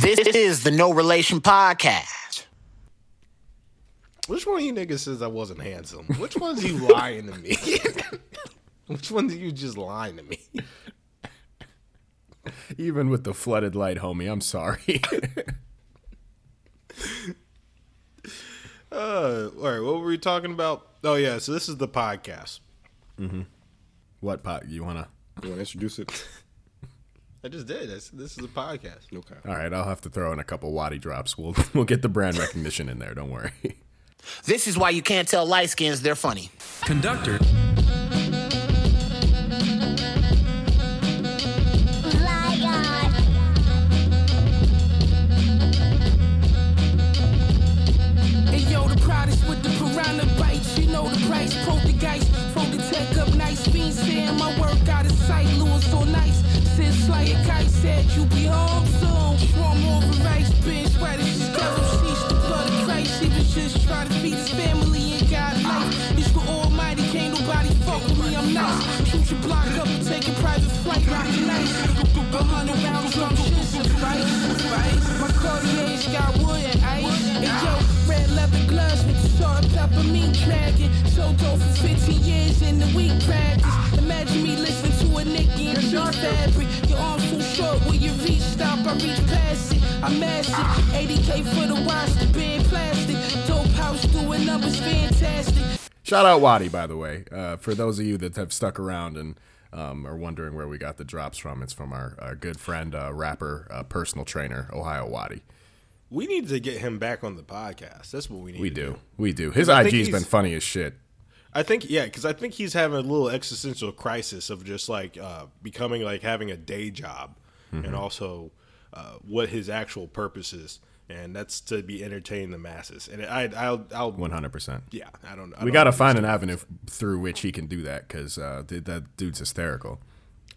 This is the No Relation Podcast. Which one of you niggas says I wasn't handsome? Which one's you lying to me? Which one's you just lying to me? Even with the flooded light, homie, I'm sorry. Uh, all right, what were we talking about? Oh yeah, so this is the podcast. what pot you wanna? You want to introduce it? I just did. This, this is a podcast. Okay. All right, I'll have to throw in a couple Waddy drops. We'll we'll get the brand recognition in there. Don't worry. This is why you can't tell light skins they're funny. Conductor. Pepper meat. So dope for 15 years in the week practice. Imagine me listening to a Nicki and G fabric. Your arms too short, when you reach stop, I reach past it. I'm massive, 80k for the watch, the band plastic. Dope house doing numbers fantastic. Shout out Waddy, by the way. Uh, for those of you that have stuck around and um, are wondering where we got the drops from, it's from our, our good friend, uh, rapper, uh, personal trainer, Ohio Waddy. We need to get him back on the podcast. That's what we need. We to do, we do. His IG's been funny as shit. I think yeah, because I think he's having a little existential crisis of just like uh, becoming like having a day job, Mm-hmm. and also uh, what his actual purpose is, and that's to be entertaining the masses. And I, I'll, I'll, One hundred percent. yeah, I don't. I We got to find an avenue through which he can do that because uh, that dude's hysterical.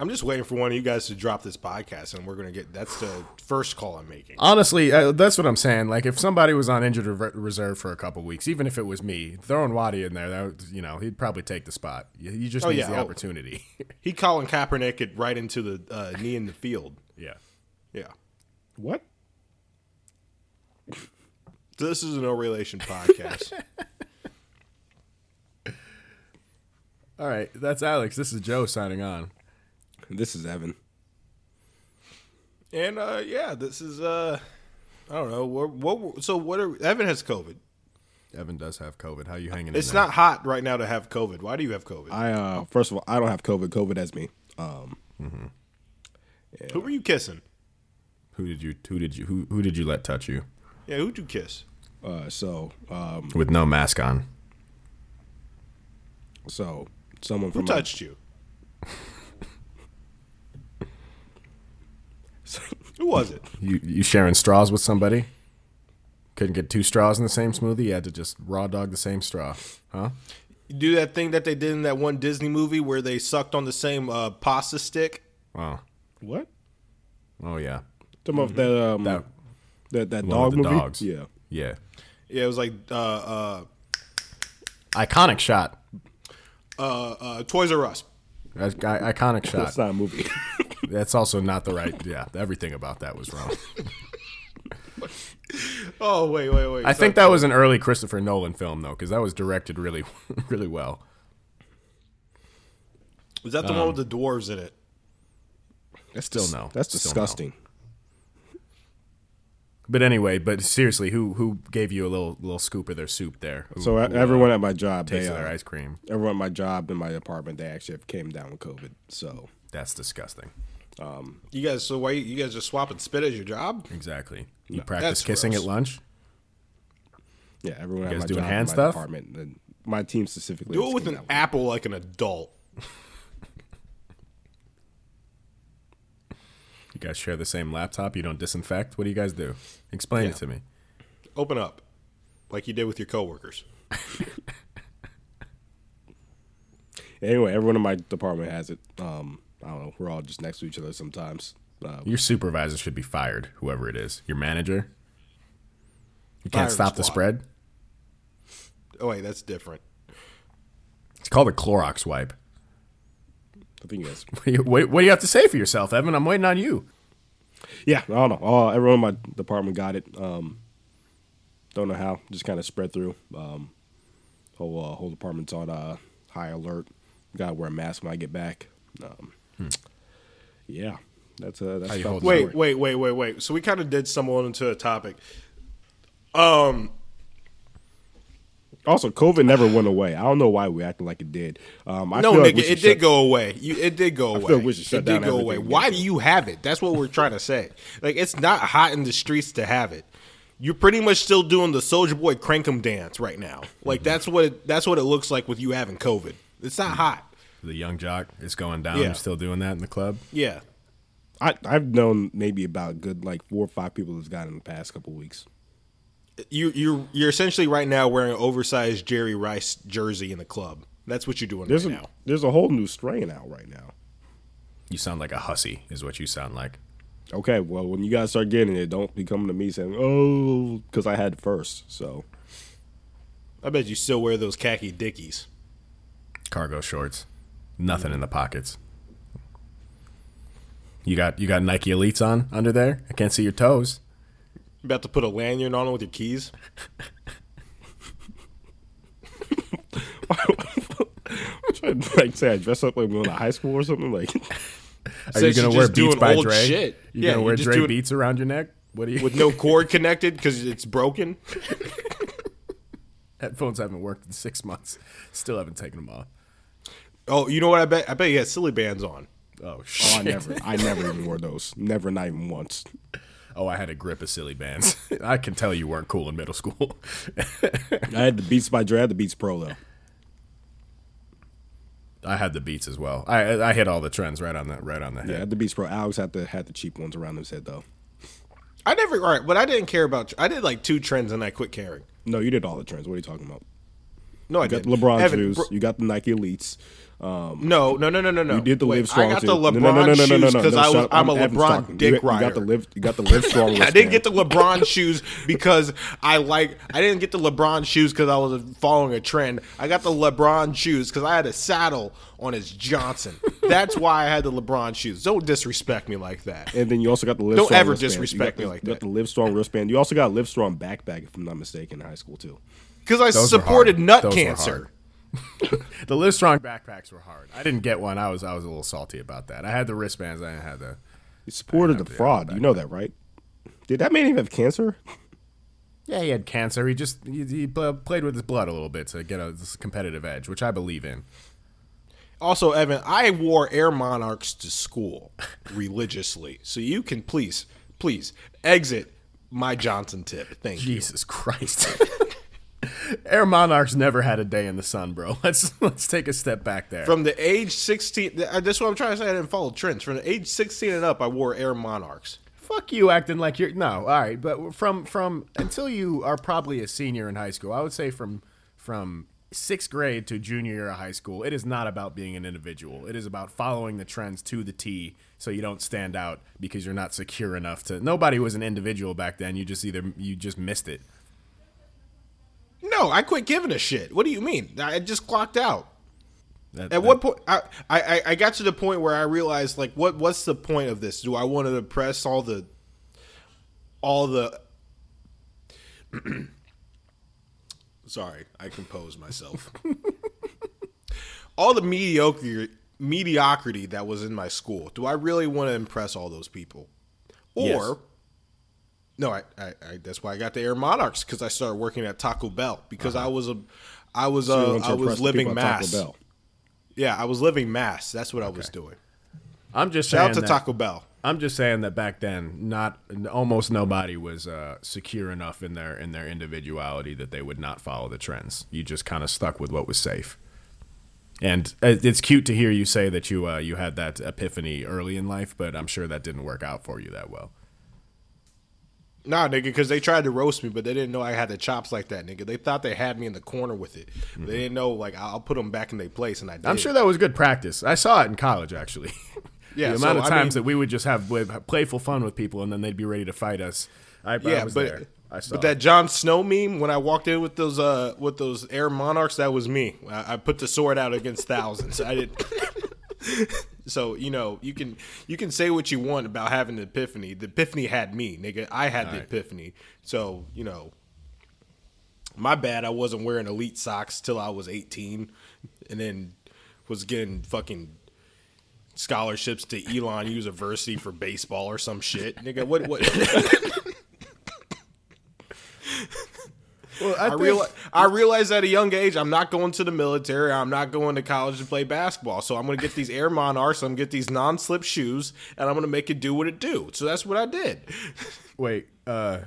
I'm just waiting for one of you guys to drop this podcast, and we're gonna get. That's the first call I'm making. Honestly, uh, that's what I'm saying. Like, if somebody was on injured re- reserve for a couple weeks, even if it was me, throwing Waddy in there, that would, you know, he'd probably take the spot. You, you just Oh, needs yeah. the Oh. opportunity. He calling Kaepernick it right into the uh, knee in the field. yeah. Yeah. What? This is a no relation podcast. All right, that's Alex. This is Joe signing on. This is Evan. and uh, yeah, this is uh, I don't know what. what so what? Are, Evan has COVID. Evan does have COVID. How you hanging? It's in there? not hot right now to have COVID. Why do you have COVID? I uh first of all, I don't have COVID. COVID has me. Um, Who were you kissing? Who did you? Who did you? Who, who did you let touch you Yeah, who'd you kiss? uh, so um, with no mask on? so someone Who from my- touched you? Who was it? You you sharing straws with somebody? Couldn't get two straws in the same smoothie. You had to just raw dog the same straw, huh? You do that thing that they did in that one Disney movie where they sucked on the same uh, pasta stick. Wow. what? Oh yeah. Some of that um That that that one dog of the movie. dogs. Yeah. yeah. Yeah, it was like uh, uh, Iconic shot. uh, uh, Toys R Us. That's- i- Iconic shot. That's not a movie. That's also not the right. Yeah, everything about that was wrong. Oh wait, wait, wait. I think that was an early Christopher Nolan film though, because that was directed really, really well. was that the one with the dwarves in it. That's Still dis- no. That's Still no. disgusting. But anyway, but seriously, who who gave you a little little scoop of their soup there? Who, So who, uh, everyone at my job, they, tasted their uh, ice cream. everyone at my job in my apartment, they actually came down with COVID. So That's disgusting. You guys, so why you guys just swapping spit as your job? Exactly. You No, practice kissing gross. at lunch. yeah, everyone You guys doing hand in my stuff? department, and my team specifically. Do it with an apple like an adult. You guys share the same laptop. You don't disinfect. What do you guys do? Explain Yeah. it to me. Open up, like you did with your coworkers. Anyway, everyone in my department has it. Um, I don't know. We're all just next to each other sometimes. Uh, Your supervisor should be fired, whoever it is. Your manager. You can't stop the spread. Oh wait, that's different. It's called a Clorox wipe. I think that's What do, you, what, do you have to say for yourself, Evan? I'm waiting on you. Yeah, I don't know. All everyone in my department got it. Um, don't know how. Just kind of spread through. Um, whole uh, whole department's on uh, high alert. Got to wear a mask when I get back. Um, Yeah, that's a that's How you about hold Wait, story. wait, wait, wait, wait. So we kind of did stumble into a topic. Um, Also, COVID never went away. I don't know why we acted like it did. Um, I no, feel nigga, like it did shut- go away. You, it did go away. I feel like we should shut it did down go away. everything Why do you have it? That's what we're trying to say. Like, it's not hot in the streets to have it. You're pretty much still doing the Soulja Boy crankum dance right now. Like that's what it, that's what it looks like with you having COVID. It's not hot. The Yung Joc is going down. Yeah. You're still doing that in the club. Yeah. I, I've known maybe about good like four or five people that's got in the past couple weeks. You you you're essentially right now wearing an oversized Jerry Rice jersey in the club. That's what you're doing There's right a now. there's a whole new strain out right now. You sound like a hussy, is what you sound like. Okay, well when you guys start getting it, don't be coming to me saying, "Oh," because I had it first. So I bet you still wear those khaki dickies. Cargo shorts, nothing in the pockets. You got you got Nike Elites on under there. I can't see your toes. About to put a lanyard on it with your keys. I'm trying to like say I dress up like I'm going to high school or something. Like Are you you're gonna wear Beats by old Dre? shit. You Yeah, gonna wear Dre beats around your neck? What do you? with no cord connected because it's broken. headphones haven't worked in six months. Still haven't taken them off. Oh, you know what? I bet I bet you had Silly Bandz on. Oh oh, I never I never even wore those. Never, not even once. Oh, I had a grip of Silly Bandz. I can tell you weren't cool in middle school. I had the Beats by Dre. I had the Beats Pro though. I had the beats as well. I I hit all the trends right on the right on the Yeah, I head. had the Beats Pro. Alex had the had the cheap ones around his head though. I never. All right, but I didn't care about. I did like two trends and I quit caring. No, you did all the trends. What are you talking about? No, I got didn't. LeBron Evan, shoes. bro- you got the Nike Elites. Um, no, no, no, no, no, no. You did the Wait, Live Strong I got too. the LeBron no, no, no, no, no, no, shoes no, because no, I was. I'm a LeBron talking. dick you, you rider. got the live. You got the Live Strong. I didn't get the LeBron shoes because I like. I didn't get the LeBron shoes because I was following a trend. I got the LeBron shoes because I had a saddle on his Johnson. That's why I had the LeBron shoes. Don't disrespect me like that. And then you also got the Live Don't Strong ever wristband. disrespect you me got like the, you that. got the Live Strong wristband. You also got a Live Strong backpack, if I'm not mistaken, in high school too. Because I Those supported nut Those were cancer. The Live Strong backpacks were hard. I didn't get one. I was I was a little salty about that. I had the wristbands. I didn't have the. You supported the the fraud. You know that, right? Did that man even have cancer? Yeah, he had cancer. He just he, he played with his blood a little bit to get a this competitive edge, which I believe in. Also, Evan, I wore Air Monarchs to school religiously. So you can please, please exit my Johnson tip. Thank you. Jesus Christ. Air Monarchs never had a day in the sun, bro. Let's let's take a step back there. From the age 16, th- uh, that's what I'm trying to say. I didn't follow trends. From the age 16 and up, I wore Air Monarchs. Fuck you acting like you're no, all right, but from from until you are probably a senior in high school, I would say from from sixth grade to junior year of high school, it is not about being an individual. It is about following the trends to the T so you don't stand out because you're not secure enough to nobody was an individual back then. You just either you just missed it. No, I quit giving a shit. What do you mean? I just clocked out. That- At what point? I, I I got to the point where I realized like what what's the point of this? Do I want to impress all the all the? Sorry, I composed myself. all the mediocre mediocrity that was in my school. Do I really want to impress all those people? Or Yes. No, I, I, I that's why I got the Air Monarchs because I started working at Taco Bell because I was a I was Uh-huh. So you want to I impress was living people Taco mass. Bell. Yeah, I was living mass. That's what I was doing. I'm just Shout saying out to that- Taco Bell. I'm just saying that back then, not almost nobody was uh, secure enough in their in their individuality that they would not follow the trends. You just kind of stuck with what was safe. And uh, it's cute to hear you say that you uh, you had that epiphany early in life, but I'm sure that didn't work out for you that well. Nah, nigga, because they tried to roast me, but they didn't know I had the chops like that, nigga. They thought they had me in the corner with it. They didn't know, like, I'll put them back in their place, and I did. I'm sure that was good practice. I saw it in college actually. Yeah, the so, amount of I times mean- that we would just have playful fun with people, and then they'd be ready to fight us. I, I Yeah, was but there. I saw. but that Jon Snow meme when I walked in with those uh with those Air Monarchs, that was me. I, I put the sword out against thousands. I did. So you know you can you can say what you want about having the epiphany. The epiphany had me, nigga. I had the Alright. epiphany. So you know, my bad. I wasn't wearing elite socks till I was eighteen, and then was getting fucking scholarships to Elon University for baseball or some shit, nigga. What what? Well, I, realize I realized at a young age I'm not going to the military. I'm not going to college to play basketball. So I'm going to get these Air Monarchs. I'm going to get these non-slip shoes, and I'm going to make it do what it do. So that's what I did. Wait, uh,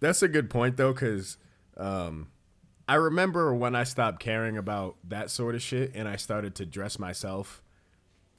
that's a good point though, because um, I remember when I stopped caring about that sort of shit and I started to dress myself.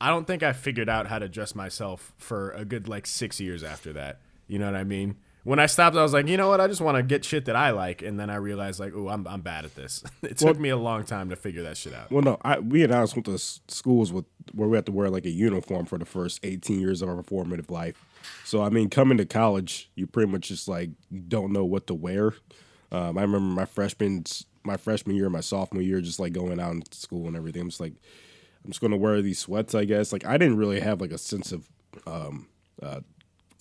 I don't think I figured out how to dress myself for a good like six years after that. You know what I mean? When I stopped, I was like, you know what? I just want to get shit that I like, and then I realized like, oh, I'm I'm bad at this. it took me a long time to figure that shit out. Well, no, I, we and I went to schools with where we had to wear like a uniform for the first 18 years of our formative life. So I mean, coming to college, you pretty much just like you don't know what to wear. Um, I remember my freshman my freshman year, my sophomore year, just like going out into school and everything. I'm just like, I'm just gonna wear these sweats, I guess. Like I didn't really have like a sense of um, uh,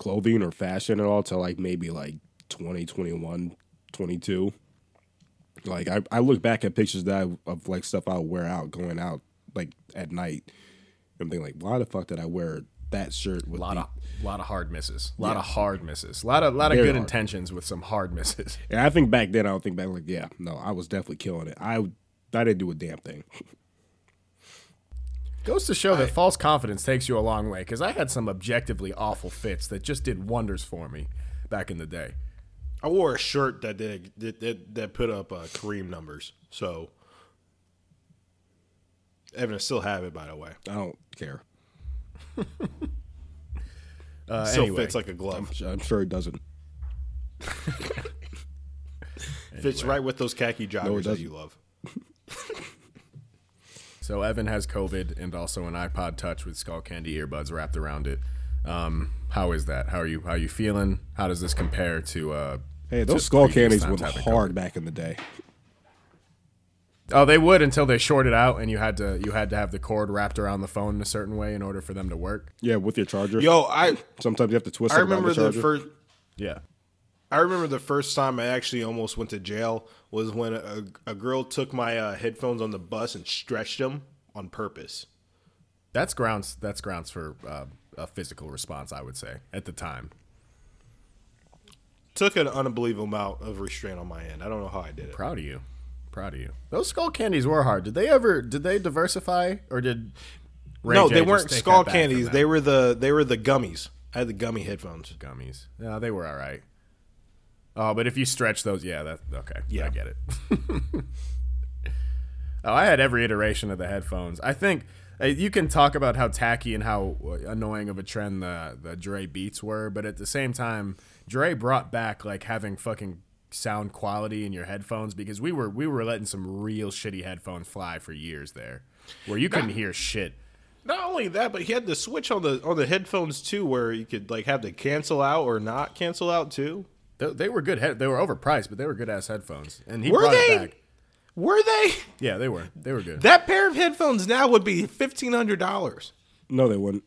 clothing or fashion at all till like maybe like 20, 21, 22. Like I, I look back at pictures that I, of like stuff I wear out going out like at night. I'm thinking like, why the fuck did I wear that shirt with A lot the, of lot of hard misses. A lot Yeah. of hard misses. A lot of lot of good hard. intentions with some hard misses. And I think back then I don't think back like, yeah, no, I was definitely killing it. I I didn't do a damn thing. Goes to show that false confidence takes you a long way. Because I had some objectively awful fits that just did wonders for me back in the day. I wore a shirt that did that that, that put up uh, Kareem numbers. So Evan I still have it by the way. I don't care. Uh, Still anyway, fits like a glove. I'm sure it doesn't. Fits right with those khaki joggers that you love. so Evan has COVID and also an iPod Touch with Skull Candy earbuds wrapped around it. Um, how is that? How are you? How are you feeling? How does this compare to? Uh, Hey, to those skull previous candies times went hard COVID? back in the day. Oh, they would until they shorted out, and you had to you had to have the cord wrapped around the phone in a certain way in order for them to work. Yeah, with your charger. Yo, I Sometimes you have to twist I it remember the the first Yeah. I remember the first time I actually almost went to jail was when a, a girl took my uh, headphones on the bus and stretched them on purpose. That's grounds. That's grounds for uh, a physical response. I would say at the time. Took an unbelievable amount of restraint on my end. I don't know how I did it. Proud of you. Proud of you. Those skull candies were hard. Did they ever? Did they diversify or did? Ray no, J they weren't skull that back from candies. They were the they were the gummies. I had the gummy headphones. gummies. No, they were all right. Oh, but if you stretch those, yeah, that okay. Yeah. I get it. oh, I had every iteration of the headphones. I think uh, you can talk about how tacky and how uh, annoying of a trend the the Dre Beats were, but at the same time, Dre brought back like having fucking sound quality in your headphones because we were we were letting some real shitty headphones fly for years there, where you couldn't hear shit. Not only that, but he had the switch on the on the headphones too, where you could like have the cancel out or not cancel out too. They, they were good. Head, they were overpriced, but they were good ass headphones. And he Were brought they? it back. Were they? Yeah, they were. They were good. That pair of headphones now would be fifteen hundred dollars. No, they wouldn't.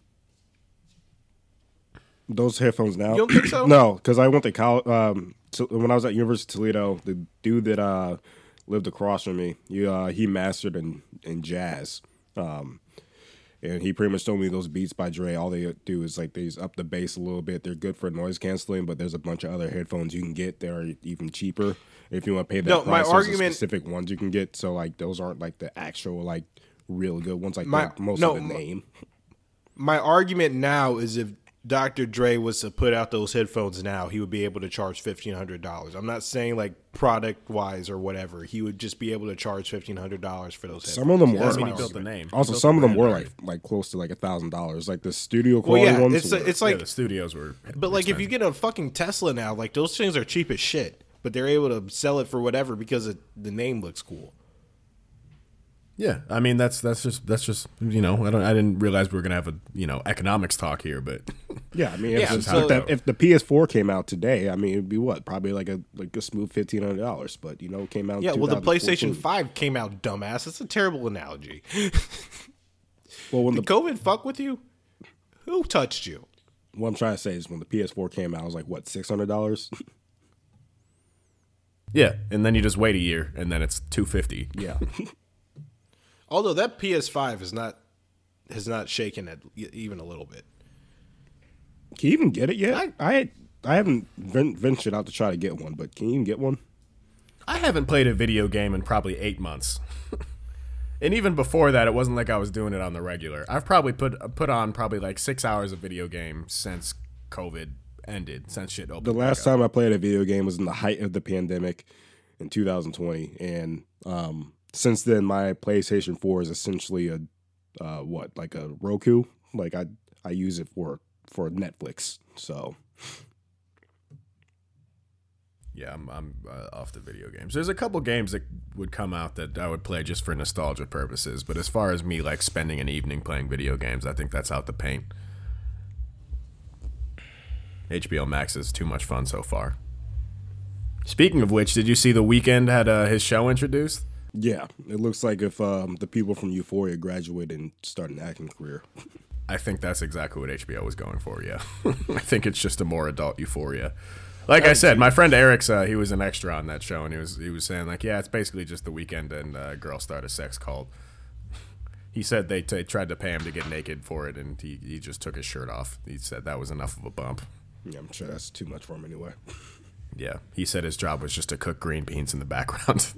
Those headphones now. You don't think so? no, because I went to college. Um, so when I was at University of Toledo, the dude that uh lived across from me, he uh, he mastered in in jazz. Um, and he pretty much told me those beats by Dre. All they do is like they just up the bass a little bit. They're good for noise canceling, but there's a bunch of other headphones you can get that are even cheaper if you want to pay that No, price. my argument- specific ones you can get. So like those aren't like the actual like real good ones like My- most no, of the my- name. My argument now is if Dr. Dre was to put out those headphones now, he would be able to charge fifteen hundred dollars. I'm not saying like product wise or whatever. He would just be able to charge fifteen hundred dollars for those. Some of them Yeah, were. I mean, he built the name. Also, built some the of them were like right? like close to like a thousand dollars. Like the studio Well, quality yeah, ones. it's were- it's yeah, like, the studios were. but like if you get a fucking Tesla now, like those things are cheap as shit, but they're able to sell it for whatever because it, the name looks cool. yeah, I mean that's that's just that's just you know I don't I didn't realize we were gonna have a you know economics talk here, but yeah, I mean, if, Yeah, if, the, if the PS4 came out today, I mean, it'd be what probably like a like a smooth fifteen hundred dollars. But you know, it came out. in Yeah, well, the PlayStation Five came out, dumbass. It's a terrible analogy. Well, when Did the COVID fuck with you? Who touched you? what I'm trying to say is when the PS4 came out, I was like, what, six hundred dollars? Yeah, and then you just wait a year, and then it's two fifty. yeah. Although that PS5 is not has not shaken it even a little bit. Can you even get it yet? I I, I haven't ven- ventured out to try to get one, but can you even get one? I haven't played a video game in probably eight months. and even before that, it wasn't like I was doing it on the regular. I've probably put put on probably like six hours of video game since COVID ended, since shit opened. The last time I played a video game was in the height of the pandemic in 2020, and um, since then my PlayStation 4 is essentially a uh, what like a Roku. Like I I use it for for Netflix. So Yeah, I'm, I'm uh, off the video games. There's a couple games that would come out that I would play just for nostalgia purposes, but as far as me like spending an evening playing video games, I think that's out the paint. HBO Max is too much fun so far. Speaking of which, did you see the Weeknd had uh, his show introduced? yeah, it looks like if um, the people from Euphoria graduate and start an acting career. I think that's exactly what HBO was going for. Yeah, I think it's just a more adult Euphoria. Like I said, my friend Eric's uh, he was an extra on that show, and he was he was saying like, yeah, it's basically just the Weeknd and uh, girl start a sex cult. He said they t- tried to pay him to get naked for it, and he, he just took his shirt off. He said that was enough of a bump. Yeah, I'm sure that's too much for him anyway. Yeah, he said his job was just to cook green beans in the background.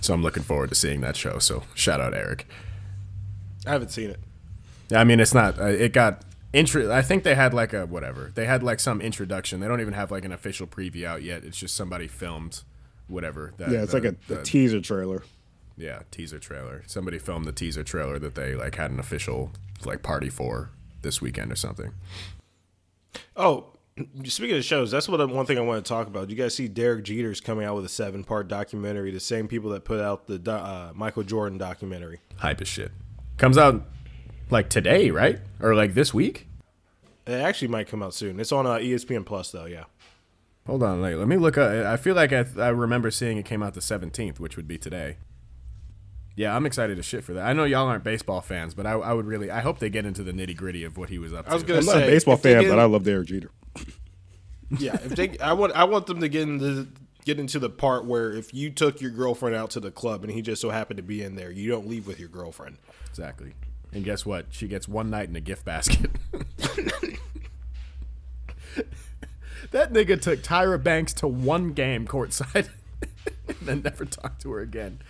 so I'm looking forward to seeing that show. So shout out Eric. I haven't seen it. I mean, it's not. Uh, it got intro. I think they had like a whatever. They had like some introduction. They don't even have like an official preview out yet. It's just somebody filmed whatever. the- Yeah, it's the- like a, the- a teaser trailer. yeah teaser trailer. Somebody filmed the teaser trailer that they like had an official like party for this weekend or something. Oh, speaking of shows, that's what one thing I want to talk about. Do you guys see Derek Jeter's coming out with a seven part documentary. The same people that put out the uh, Michael Jordan documentary. Hype as shit. Comes out like today, right? Or like this week? It actually might come out soon. It's on uh, ESPN Plus though. Yeah. Hold on, like, let me look. Up. I feel like I, I remember seeing it came out the 17th, which would be today. Yeah, I'm excited as shit for that. I know y'all aren't baseball fans, but I, I would really. I hope they get into the nitty gritty of what he was up to. I was gonna I'm not say a baseball if fan, get- but I love Derek Jeter. Yeah, if they, I want, I want them to get into get into the part where if you took your girlfriend out to the club and he just so happened to be in there, you don't leave with your girlfriend. exactly. And guess what? She gets one night in a gift basket. that nigga took Tyra Banks to one game courtside, and then never talked to her again.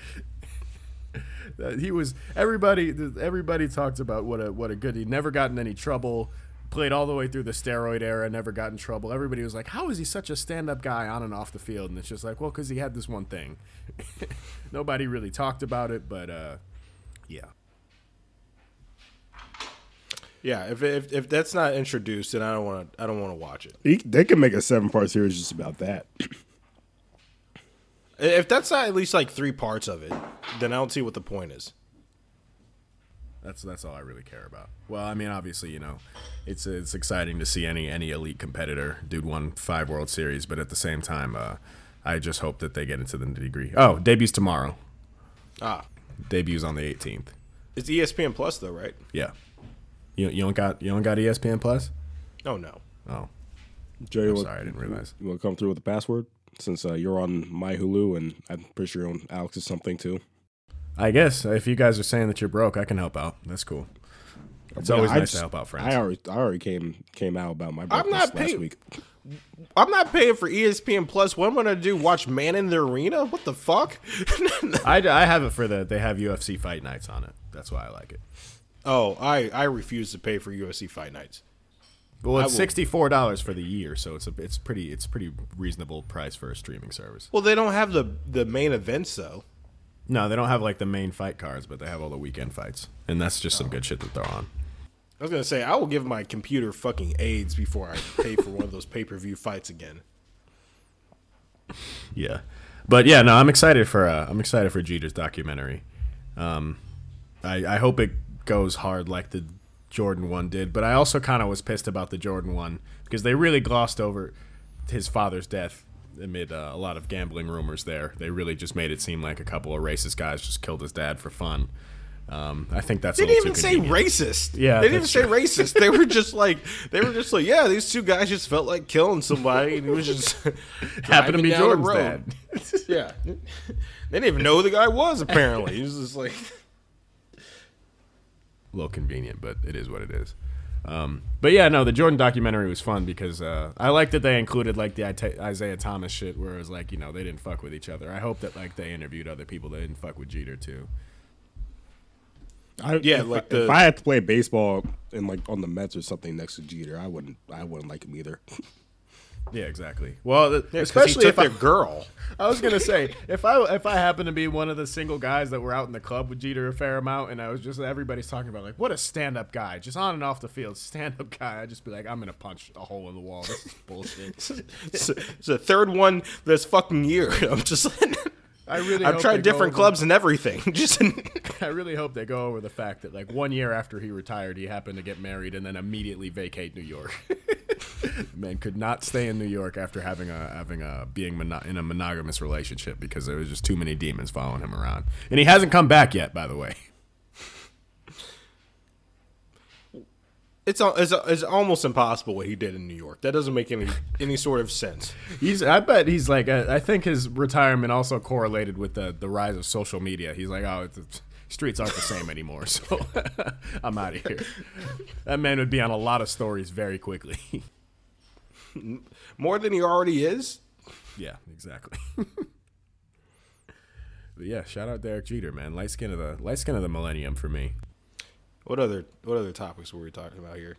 He was everybody. Everybody talked about what a what a good. He never got in any trouble. Played all the way through the steroid era. Never got in trouble. Everybody was like, "How is he such a stand-up guy on and off the field?" And it's just like, well, because he had this one thing. Nobody really talked about it, but uh, yeah. Yeah, if, if if that's not introduced, then I don't want to. I don't want to watch it. He, they could make a seven part series just about that. If that's not at least like three parts of it, then I don't see what the point is. That's that's all I really care about. Well, I mean, obviously, you know, it's it's exciting to see any any elite competitor. Dude won five World Series, but at the same time, uh, I just hope that they get into the degree. Oh, debuts tomorrow. Ah, Debuts on the 18th. it's ESPN Plus though, right? Yeah. You you don't got you don't got ESPN Plus? Oh no. Oh, Jerry, I'm want- sorry, I didn't realize. You want to come through with a password? Since uh, you're on my Hulu, and I'm pretty sure you're on Alex's something too. I guess if you guys are saying that you're broke, I can help out. That's cool. It's always I nice to help out friends. I already, I already came came out about my I'm birthday not last paying- week. I'm not paying for ESPN Plus. What am I gonna do? Watch Man in the Arena? What the fuck? I, I have it for the they have UFC fight nights on it. That's why I like it. Oh, I I refuse to pay for UFC Fight Nights. Well, it's sixty four dollars for the year, so it's a it's pretty it's pretty reasonable price for a streaming service. Well, they don't have the the main events though. No, they don't have like the main fight cards, but they have all the weekend fights, and that's just some good shit that they're on. I was gonna say I will give my computer fucking AIDS before I pay for one of those pay per view fights again. Yeah, but yeah, no, I'm excited for uh, I'm excited for Jeter's documentary. Um, I I hope it goes hard like the Jordan one did, but I also kind of was pissed about the Jordan one because they really glossed over his father's death amid uh, a lot of gambling rumors. There, they really just made it seem like a couple of racist guys just killed his dad for fun. Um, I think that's They didn't even too say racist. Yeah, they didn't even say racist. They were just like they were just like, yeah, these two guys just felt like killing somebody, and it was just Happened to be Jordan's dad. Yeah, they didn't even know who the guy was. Apparently, he was just like, little convenient, but it is what it is. Um, but yeah, no, the Jordan documentary was fun because uh, I like that they included like the Isiah Thomas shit, where it was like you know they didn't fuck with each other. I hope that like they interviewed other people that didn't fuck with Jeter too. I, Yeah, if, like if I had to play baseball and like on the Mets or something next to Jeter, I wouldn't. I wouldn't like him either. Yeah, exactly. Well, th- especially if their girl. I was gonna say if I if I happen to be one of the single guys that were out in the club with Jeter a fair amount, and I was just everybody's talking about like what a stand up guy, just on and off the field, stand up guy. I'd just be like, I'm gonna punch a hole in the wall. This is bullshit. It's, it's the third one this fucking year. I'm just. I really I've tried different clubs and everything. Just I really hope they go over the fact that like one year after he retired, he happened to get married and then immediately vacate New York. Man could not stay in New York after having a having a being mono- in a monogamous relationship because there was just too many demons following him around, and he hasn't come back yet. By the way, it's, it's it's almost impossible what he did in New York. That doesn't make any any sort of sense. he's I bet he's like I I think his retirement also correlated with the the rise of social media. He's like, oh, the streets aren't the same anymore, so I'm out of here. That man would be on a lot of stories very quickly. More than he already is. Yeah, exactly. but yeah, shout out Derek Jeter, man. Light skin of the light skin of the millennium for me. What other what other topics were we talking about here?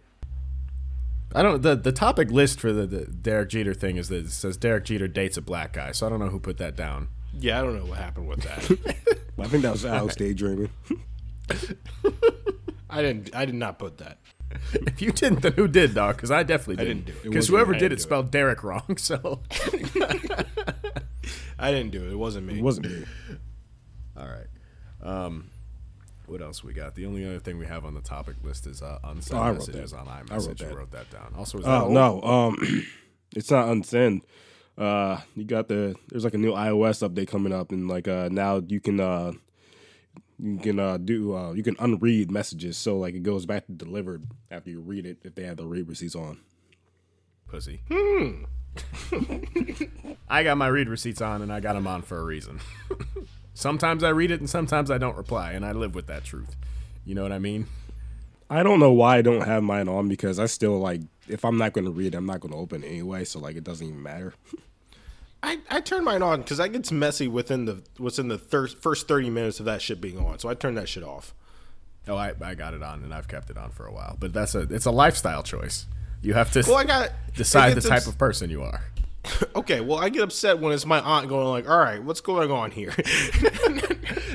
I don't the the topic list for the, the Derek Jeter thing is that it says Derek Jeter dates a black guy, so I don't know who put that down. Yeah, I don't know what happened with that. I think that was Alex daydreaming. I didn't. I did not put that. If you didn't, then who did, dog? Because I definitely didn't. didn't do it. It Because whoever me. Did it do it. spelled Derek wrong. So I didn't do it. It wasn't me. It wasn't me. all right. Um, what else we got? The only other thing we have on the topic list is uh, unsent Oh, messages that. on I iMessage. wrote You that. wrote that down. Also, is that Oh old? no, um, it's not unsend. Uh, you got the there's like a new iOS update coming up, and like uh now you can uh you can uh do uh you can unread messages, so like it goes back to delivered after you read it if they have the read receipts on. pussy. Hmm. I got my read receipts on, and I got them on for a reason. sometimes I read it, and sometimes I don't reply, and I live with that truth. You know what I mean? I don't know why I don't have mine on because I still like if I'm not going to read, I'm not going to open it anyway, so like it doesn't even matter. I, I turned mine on because that gets messy within the within the thir- first thirty minutes of that shit being on. So I turned that shit off. Oh, I, I got it on, and I've kept it on for a while. But that's a it's a lifestyle choice. You have to Well, I got decide the type ups- of person you are. Okay, well, I get upset when it's my aunt going like, "All right, what's going on here?"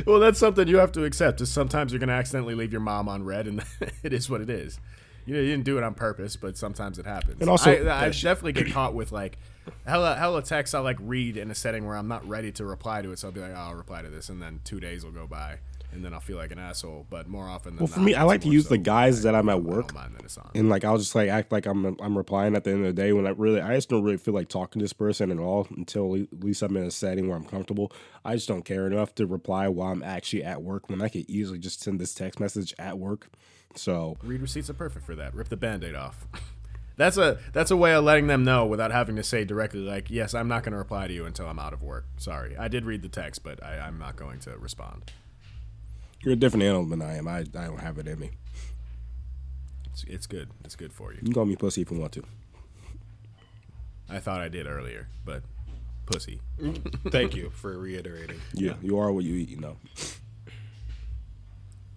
Well, that's something you have to accept. Is sometimes you're going to accidentally leave your mom on red, and it is what it is. You, know, you didn't do it on purpose, but sometimes it happens. And also- I, I definitely get caught with like hella hella text. I'll like read in a setting where I'm not ready to reply to it, so I'll be like, oh, I'll reply to this, and then two days will go by, and then I'll feel like an asshole. But more often than Well, for not, me, I like to use so the guys that I'm at work. mind that it's on. and like I'll just like act like I'm I'm replying at the end of the day when I really I just don't really feel like talking to this person at all until at least I'm in a setting where I'm comfortable. I just don't care enough to reply while I'm actually at work when I could easily just send this text message at work. So Read receipts are perfect for that. Rip the band-aid off. That's a that's a way of letting them know without having to say directly like, "Yes, I'm not going to reply to you until I'm out of work." Sorry, I did read the text, but I, I'm not going to respond. you're a different animal than I am. I, I don't have it in me. It's, it's good. It's good for you. You can call me pussy if you want to. I thought I did earlier, but pussy. Thank you for reiterating. Yeah, you are what you eat. You know.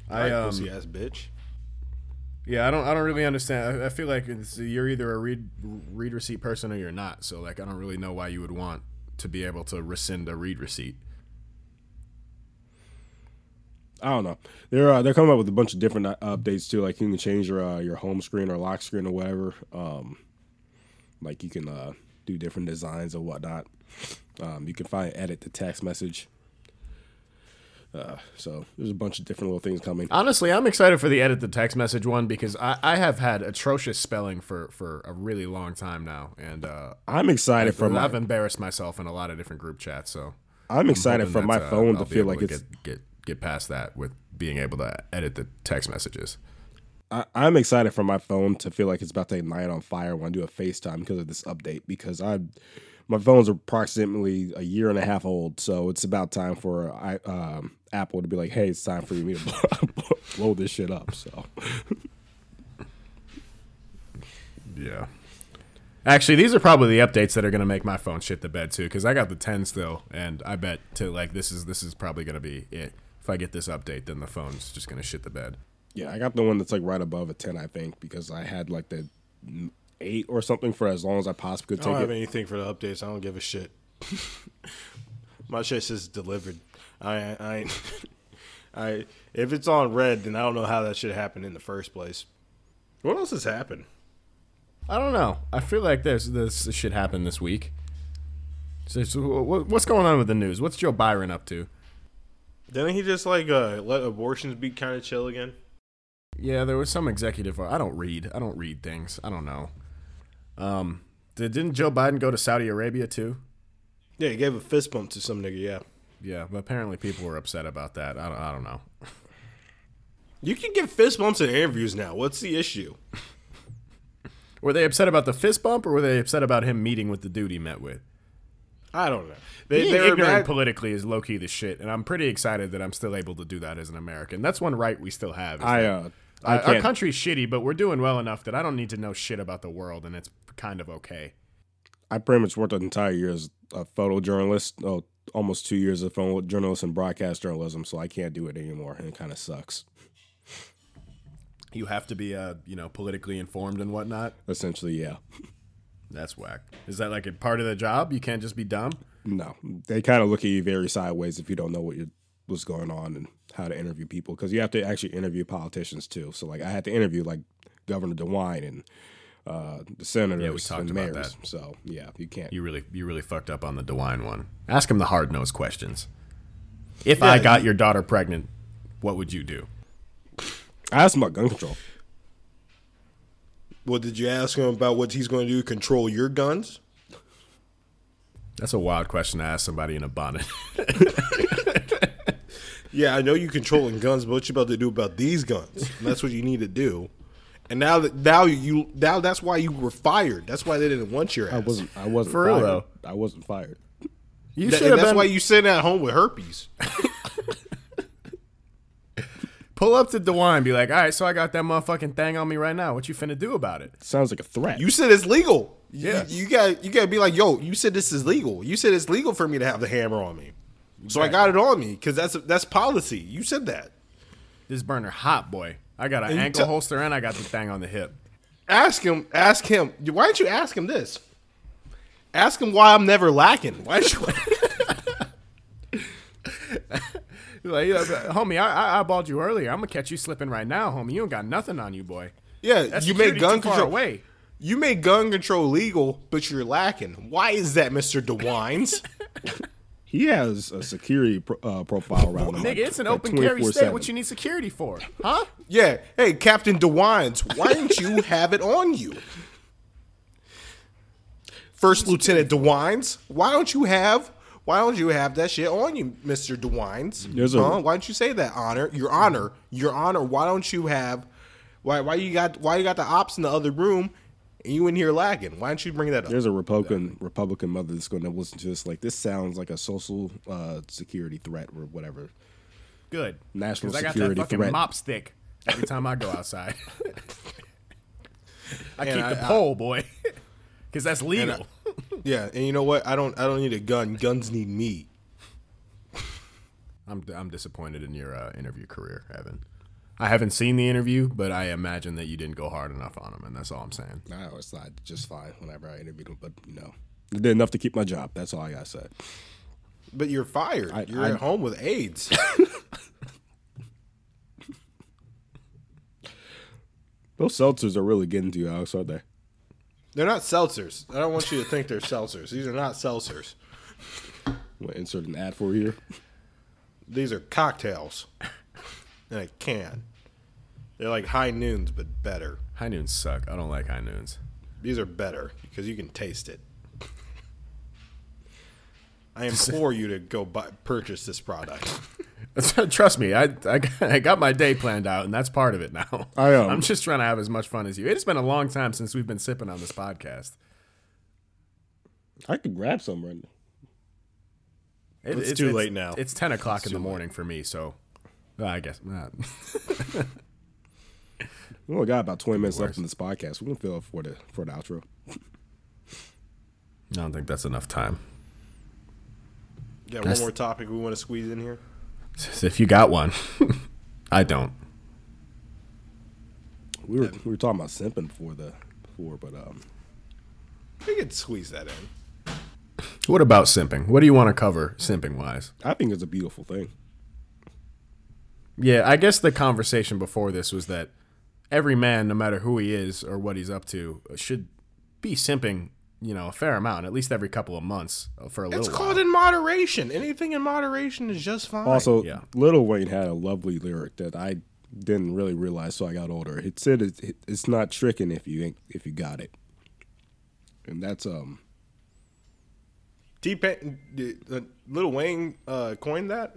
I um, pussy ass bitch. Yeah, I don't I don't really understand. I, I feel like you're either a read read receipt person or you're not. So like, I don't really know why you would want to be able to rescind a read receipt. I don't know. They're uh, they're coming up with a bunch of different uh, updates too. Like you can change your uh, your home screen or lock screen or whatever. Um, like you can uh, do different designs or whatnot. Um, you can find edit the text message. Uh, so there's a bunch of different little things coming. Honestly, I'm excited for the edit the text message one because I, I have had atrocious spelling for, for a really long time now, and uh, I'm excited for my I've embarrassed myself in a lot of different group chats. So I'm excited hoping for my uh, phone to feel like to it's get, get get past that with being able to edit the text messages. I, I'm excited for my phone to feel like it's about to ignite on fire when I do a FaceTime because of this update. Because I, my phone's approximately a year and a half old, so it's about time for I, um, Apple to be like, "Hey, it's time for me to blow this shit up." So Yeah. Actually, these are probably the updates that are going to make my phone shit the bed too, because I got the 10 still, and I bet to like this is this is probably going to be it. If I get this update, then the phone's just going to shit the bed. yeah, I got the one that's like right above a ten, I think, because I had like the eight or something for as long as I possibly could I don't take have it. anything for the updates. I don't give a shit. My shit says delivered. I I I if it's on red, then I don't know how that should happen in the first place. What else has happened? I don't know. I feel like there's this shit happened this week. So, so wh- what's going on with the news? What's Joe Biden up to? Didn't he just like uh, let abortions be kind of chill again? Yeah, there was some executive. I don't read. I don't read things. I don't know. Um, did, didn't Joe Biden go to Saudi Arabia too? Yeah, he gave a fist bump to some nigga. Yeah, Yeah, but apparently people were upset about that. I don't, I don't know. you can get fist bumps in interviews now. What's the issue? Were they upset about the fist bump, or were they upset about him meeting with the dude he met with? I don't know. They, Being they were ignorant mad. politically is low key the shit, and I'm pretty excited that I'm still able to do that as an American. That's one right we still have. I uh, I our- our country's shitty, but we're doing well enough that I don't need to know shit about the world, and it's kind of okay. I pretty much worked an entire year as a photojournalist. Oh, almost two years as a photojournalist and broadcast journalism, so I can't do it anymore, and it kind of sucks. You have to be, uh, you know, politically informed and whatnot. Essentially, yeah. That's whack. Is that like a part of the job? You can't just be dumb. No, they kind of look at you very sideways if you don't know what you what's going on and how to interview people because you have to actually interview politicians too. So like I had to interview like Governor DeWine and uh, the senators talked and about mayors. that. So yeah, you can't. You really, you really fucked up on the DeWine one. Ask him the hard nosed questions. If I got your daughter pregnant, what would you do? I asked him about gun control. Well, did you ask him about what he's going to do control your guns? That's a wild question to ask somebody in a bonnet. Yeah, I know you controlling guns, but what you about to do about these guns? And that's what you need to do. And now that now you now that's why you were fired. That's why they didn't want your ass. I wasn't. I wasn't For real, fired. though. I wasn't fired. You That- should have that's been. why you sitting at home with herpes. pull up to DeWine, be like, "All right, so I got that motherfucking thing on me right now. What you finna do about it?" Sounds like a threat. You said it's legal. Yeah. You, you got you got to be like, yo. You said this is legal. You said it's legal for me to have the hammer on me. So I got it on me because that's that's policy. You said that. This burner hot, boy. I got an And ankle te- holster and I got the thing on the hip. Ask him. Ask him. Why don't you ask him this? Ask him why I'm never lacking. Why don't you? Like, homie, I, I eyeballed you earlier. I'm gonna catch you slipping right now, homie. You don't got nothing on you, boy. Yeah, That's you made gun control. away. You made gun control legal, but you're lacking. Why is that, Mister DeWines? he has a security pro, uh, profile around him. Nigga, it's an like open carry state. What you need security for? Huh? yeah. Hey, Captain DeWines, why didn't you have it on you? First Lieutenant DeWines, why don't you have? Why don't you have that shit on you, Mister DeWines? There's a- Why don't you say that? Honor, your honor, your honor. Why don't you have? Why? Why you got? Why you got the ops in the other room, and you in here lagging? Why don't you bring that up? There's a Republican Republican mother that's going to listen to this. Like this sounds like a social uh, security threat or whatever. Good. National 'Cause I got security that fucking threat. mop stick every time I go outside. I And keep I- the I- pole, boy, because that's legal. I- Yeah, and you know what? I don't. I don't need a gun. Guns need me. I'm I'm disappointed in your uh, interview career, Evan. I haven't seen the interview, but I imagine that you didn't go hard enough on him, and that's all I'm saying. No, it's not just fine whenever I interviewed him, but you know, it did enough to keep my job. That's all I gotta say. But you're fired. I- you're I- at home with AIDS. Those seltzers are really getting to you, Alex, aren't they? they're not seltzers. I don't want you to think they're seltzers. These are not seltzers. I'm gonna insert an ad for you here. These are cocktails in a can. They're like high noons, but better. High noons suck. I don't like high noons. These are better because you can taste it. I implore you to go buy, purchase this product. Trust me, I, I I got my day planned out, and that's part of it now. I, um, I'm just trying to have as much fun as you. It's been a long time since we've been sipping on this podcast. I could grab some right now. It- It's too late now. It's ten o'clock in the morning for me, so I guess not. We only got about twenty minutes left in this podcast. We can fill it for the for the outro. I don't think that's enough time. Yeah, That's- one more topic we want to squeeze in here. If you got one, I don't. We were we were talking about simping before the before, but um, We could squeeze that in. What about simping? What do you want to cover simping wise? I think it's a beautiful thing. Yeah, I guess the conversation before this was that every man, no matter who he is or what he's up to, should be simping, you know, a fair amount, at least every couple of months uh, for a little. It's called while. in moderation. Anything in moderation is just fine. Also, yeah. Lil Wayne had a lovely lyric that I didn't really realize so I got older. It said it's, it's not tricking if you ain't, if you got it, and that's um T Pain, uh, Lil Wayne uh, coined that.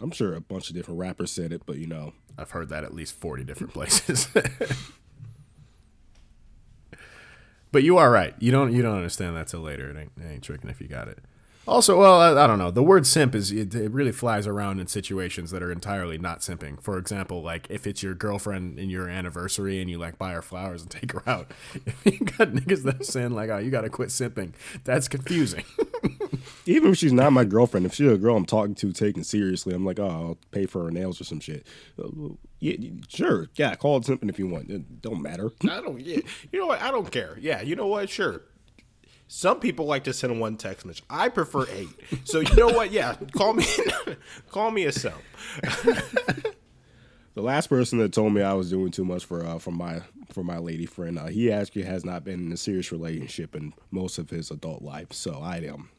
I'm sure a bunch of different rappers said it, but you know I've heard that at least 40 different places. but you are right. You don't you don't understand that till later. It ain't, it ain't tricking if you got it. Also, well, I, I don't know. The word simp is it, it really flies around in situations that are entirely not simping. For example, like if it's your girlfriend in your anniversary and you like buy her flowers and take her out. If you got niggas that are saying like, "Oh, you got to quit simping," that's confusing. Even if she's not my girlfriend, if she's a girl I'm talking to, taking seriously, I'm like, oh, I'll pay for her nails or some shit. Uh, yeah, sure, yeah, call it something if you want. It don't matter. I don't. Yeah, you know what? I don't care. Yeah, you know what? Sure. Some people like to send one text message. I prefer eight. So you know what? Yeah, call me. call me a simp. The last person that told me I was doing too much for uh, for my for my lady friend, uh, he actually has not been in a serious relationship in most of his adult life. So I am.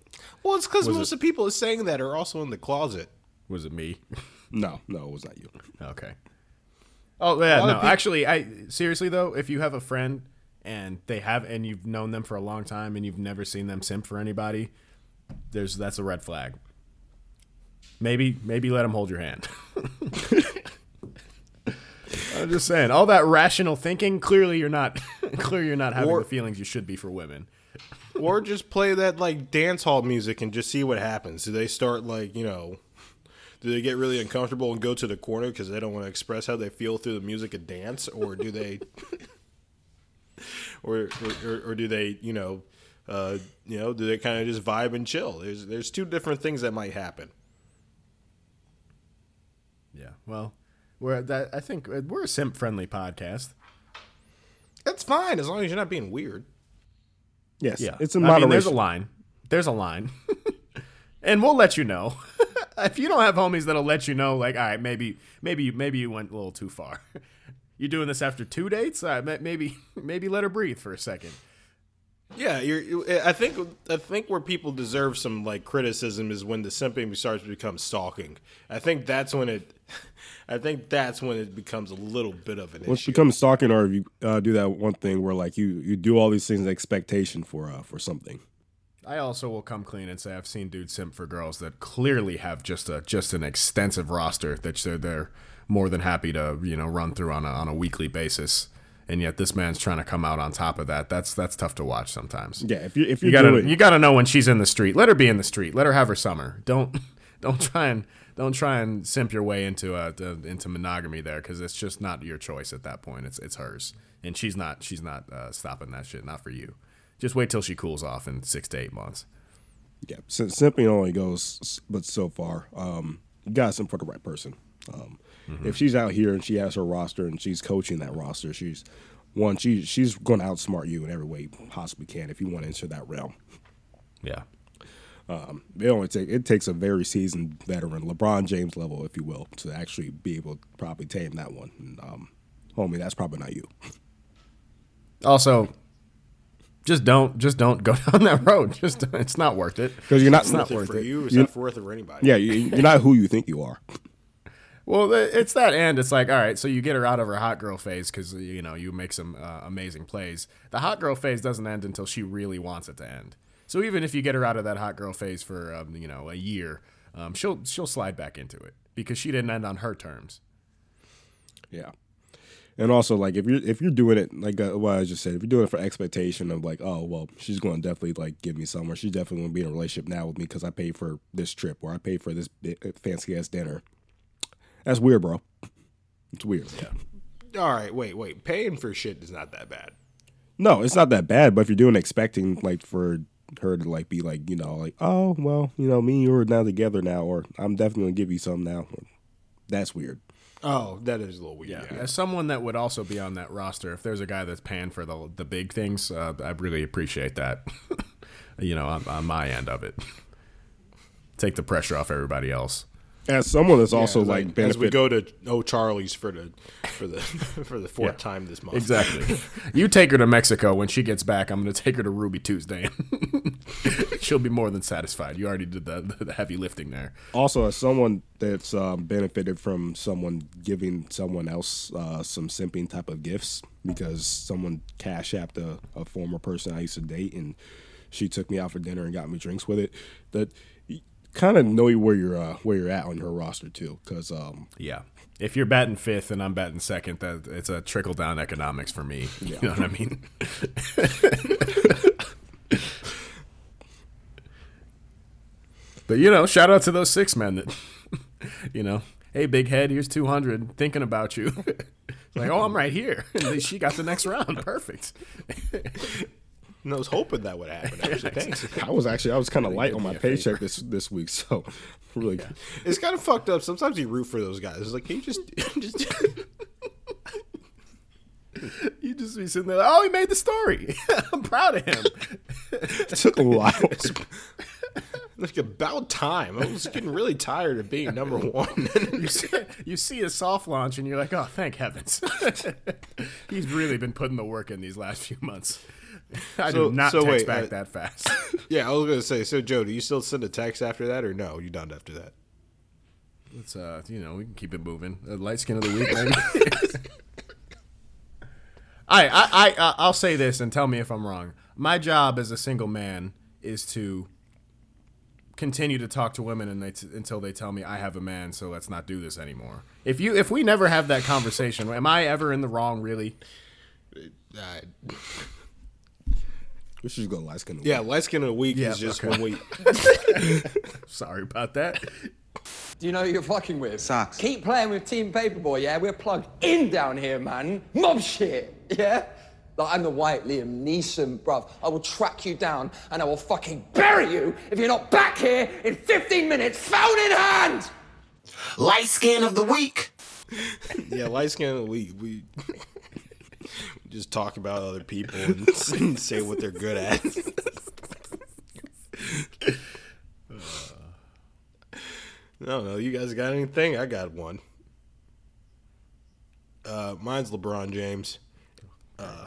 Well, it's because most of the people saying that are also in the closet. Was it me? No, no, it was not you. Okay. Oh yeah, no. of peop- actually, I seriously though, if you have a friend and they have and you've known them for a long time and you've never seen them simp for anybody, there's that's a red flag. Maybe maybe let them hold your hand. I'm just saying, all that rational thinking. Clearly, you're not. clearly, you're not having Or- the feelings you should be for women. Or just play that like dance hall music and just see what happens. Do they start like you know? Do they get really uncomfortable and go to the corner because they don't want to express how they feel through the music and dance, or do they, or, or or do they you know, uh, you know, do they kind of just vibe and chill? There's there's two different things that might happen. Yeah. Well, we're that. I think uh, we're a simp friendly podcast. That's fine as long as you're not being weird. Yes, Yeah, it's in I mean, there's a line. There's a line, and we'll let you know if you don't have homies that'll let you know. Like, all right, maybe, maybe, you maybe you went a little too far. you're doing this after two dates? All right, ma- maybe, maybe let her breathe for a second. Yeah, you're. you- eh, I think. I think where people deserve some like criticism is when the simping starts to become stalking. I think that's when it. I think that's when it becomes a little bit of an Once issue. it becomes stalking, or if you uh, do that one thing where like you you do all these things in expectation for uh, for something. I also will come clean and say I've seen dudes simp for girls that clearly have just a just an extensive roster that they're they're more than happy to you know run through on a on a weekly basis, and yet this man's trying to come out on top of that. That's that's tough to watch sometimes. Yeah, if you if you, you gotta do you gotta know when she's in the street. Let her be in the street. Let her have her summer. Don't don't try and don't try and simp your way into uh to, into monogamy there because it's just not your choice at that point. It's it's hers, and she's not she's not uh, stopping that shit. Not for you. Just wait till she cools off in six to eight months. yeah, sim- simping only goes but so far. Um, you got to simp for the right person. Um, If she's out here and she has her roster and she's coaching that roster, she's one. She she's going to outsmart you in every way you possibly can if you want to enter that realm. Yeah. It only take it takes a very seasoned veteran, LeBron James level, if you will, to actually be able to probably tame that one. And, um, homie, that's probably not you. Also, just don't just don't go down that road. Just it's not worth it. Because you're not, It's not Worth it for it. you. It's You- not worth it for anybody. Yeah, you, you're not who you think you are. Well, it's that end. It's like, all right, so you get her out of her hot girl phase because you know you make some uh, amazing plays. The hot girl phase doesn't end until she really wants it to end. So even if you get her out of that hot girl phase for um, you know a year, um, she'll she'll slide back into it because she didn't end on her terms. Yeah. And also, like if you're if you're doing it like uh, what I just said, if you're doing it for expectation of like, oh well, she's going to definitely like give me somewhere. She's definitely going to be in a relationship now with me because I paid for this trip or I paid for this fancy ass dinner. That's weird, bro. It's weird. Yeah. All right, wait, wait. Paying for shit is not that bad. No, it's not that bad. But if you're doing expecting like for her to like be like you know like oh well you know me and you are now together now or I'm definitely gonna give you some now. That's weird. Oh, that is a little weird. Yeah. As someone that would also be on that roster, if there's a guy that's paying for the the big things, uh, I really appreciate that. you know, on, on my end of it, take the pressure off everybody else. As someone that's also as, like I- benefit, as we go to Oh Charlie's for the for the for the fourth time this month. Exactly. you take her to Mexico when she gets back. I'm going to take her to Ruby Tuesday. She'll be more than satisfied. You already did the, the heavy lifting there. also as someone that's um, benefited from someone giving someone else uh, some simping type of gifts because someone cash apped a, a former person I used to date and she took me out for dinner and got me drinks with it. That kind of know where you're uh, where you're at on your roster too, because um, Yeah. If you're batting fifth and I'm batting second, that it's a trickle down economics for me. You know what I mean? but you know, shout out to those six men that, you know, hey, big head, here's 200, thinking about you. like, oh, I'm right here. And she got the next round. Perfect. And I was hoping that would happen. Actually, thanks. I was actually I was kind of light on my paycheck this this week, so really It's kind of fucked up. Sometimes you root for those guys. It's like, can you just just You just be sitting there, like, oh, he made the story. I'm proud of him. it took a while. like about time. I was getting really tired of being number one. you see, you see a soft launch and you're like, oh, thank heavens. He's really been putting the work in these last few months. I So- do not so text wait, back uh, that fast. yeah, I was gonna say. So, Joe, do you still send a text after that, or no? You done after that? It's uh, you know, we can keep it moving. Uh, light skin of the week, maybe. I, I, I, I- I'll say this and tell me if I'm wrong. My job as a single man is to continue to talk to women and they t- until they tell me I have a man, so let's not do this anymore. If you, if we never have that conversation, am I ever in the wrong? Really? Uh, We should just go light skin. yeah, light skin of the week Yeah, is just okay. when we. Sorry about that. Do you know who you're fucking with? Socks. Keep playing with Team Paperboy, yeah? We're plugged in down here, man. Mob shit, yeah? Like, I'm the white Liam Neeson, bruv. I will track you down and I will fucking bury you if you're not back here in 15 minutes, phone in hand! Light skin of the week. Yeah, light skin of the week. We, we just talk about other people and say what they're good at. I don't know. You guys got anything? I got one. Uh, mine's LeBron James. Uh,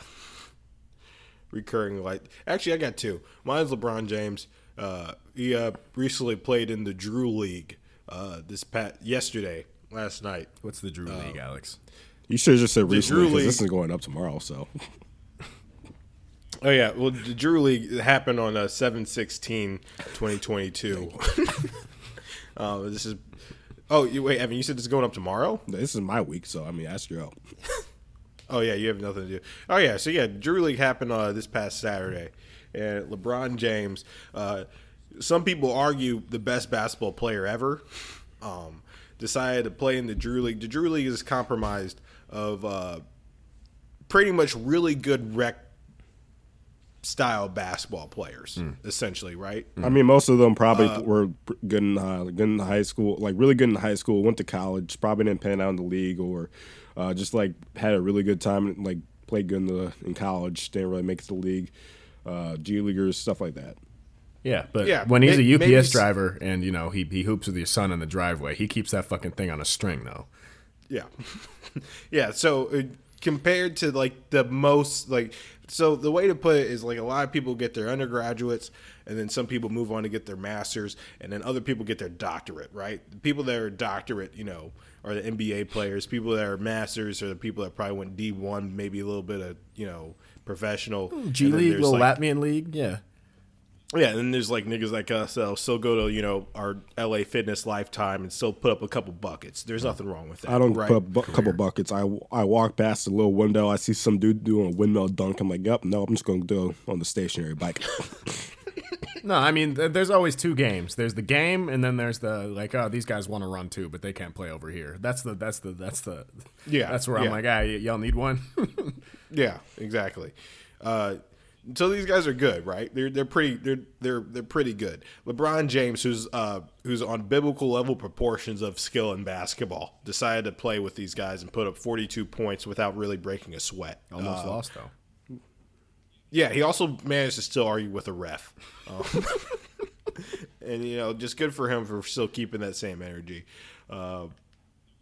recurring light. Actually, I got two. Mine's LeBron James. Uh, he uh, recently played in the Drew League. Uh, this pat yesterday, last night. What's the Drew League, Alex? You should have just said recently because this is going up tomorrow. So Oh yeah, well the Drew League happened on uh, 7-16-2022. uh, this is Oh, you, wait, Evan, you said this is going up tomorrow? this is my week. So I mean, ask you out. Oh yeah, you have nothing to do. Oh yeah, so yeah, Drew League happened uh, this past Saturday, and LeBron James. Uh, some people argue the best basketball player ever. Um, decided to play in the Drew League. The Drew League is comprised of uh, pretty much really good rec style basketball players, essentially, right? I mean, most of them probably were good in uh, good in high school, like really good in high school. Went to college, probably didn't pan out in the league, or uh, just like had a really good time, and, like played good in the in college. Didn't really make it to the league. Uh, G leaguers, stuff like that. Yeah, but Yeah, when he's may- a UPS driver and you know he he hoops with your son in the driveway, he keeps that fucking thing on a string though. Yeah, yeah. So uh, compared to like the most like, so the way to put it is like a lot of people get their undergraduates, and then some people move on to get their masters, and then other people get their doctorate. Right? The people that are doctorate, you know, are the NBA players. People that are masters are the people that probably went D one, maybe a little bit of you know professional G League, little like- Latvian league, yeah. Yeah, and then there's like niggas like us that'll still go to you know our LA Fitness Lifetime and still put up a couple buckets. There's nothing wrong with that. I don't right? put a bu- couple buckets. I, I walk past the little window. I see some dude doing a windmill dunk. I'm like, yep, no, I'm just going to do it on the stationary bike. No, I mean, th- there's always two games. There's the game, and then there's the like, oh, these guys want to run too, but they can't play over here. That's the that's the that's the Yeah, That's where I'm like, ah, y- y'all need one. Yeah, exactly. Uh, so these guys are good, right? They're they're pretty they're they're they're pretty good. LeBron James, who's uh who's on biblical level proportions of skill in basketball, decided to play with these guys and put up 42 points without really breaking a sweat. Almost Uh, lost though. Yeah, he also managed to still argue with a ref. Um, and, you know, just good for him for still keeping that same energy. Uh,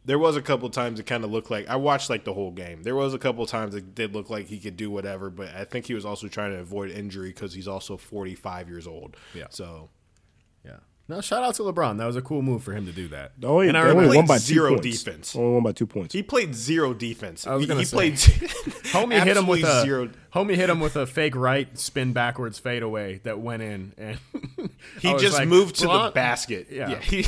there was a couple times it kind of looked like I watched like the whole game. There was a couple times it did look like he could do whatever, but I think he was also trying to avoid injury because he's also 45 years old. Yeah. So. No, shout out to LeBron. That was a cool move for him to do that. Only, and I they only remember, won by zero two zero points. defense. Only won by two points. he played zero defense. I was he, gonna he say. played. homie hit him with a zero. homie hit him with a fake right spin backwards fadeaway that went in, and He just like, moved to the basket. Yeah. yeah he,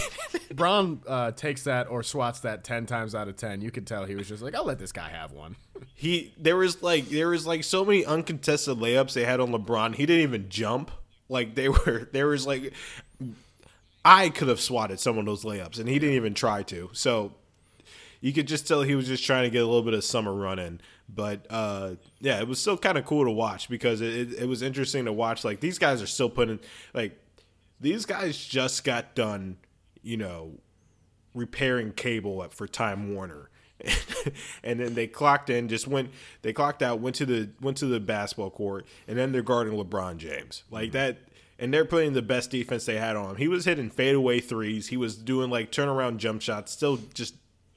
Braun uh, takes that or swats that ten times out of ten. You could tell he was just like, "I'll let this guy have one." He there was like there was like so many uncontested layups they had on LeBron. He didn't even jump. Like they were there was like I could have swatted some of those layups and he didn't even try to. So you could just tell he was just trying to get a little bit of summer running. But uh, yeah, it was still kind of cool to watch because it, it, was interesting to watch. Like these guys are still putting like these guys just got done, you know, repairing cable at, for Time Warner. and then they clocked in, just went they clocked out, went to the went to the basketball court, and then they're guarding LeBron James. Like that and they're putting the best defense they had on him. He was hitting fadeaway threes. He was doing like turnaround jump shots, still just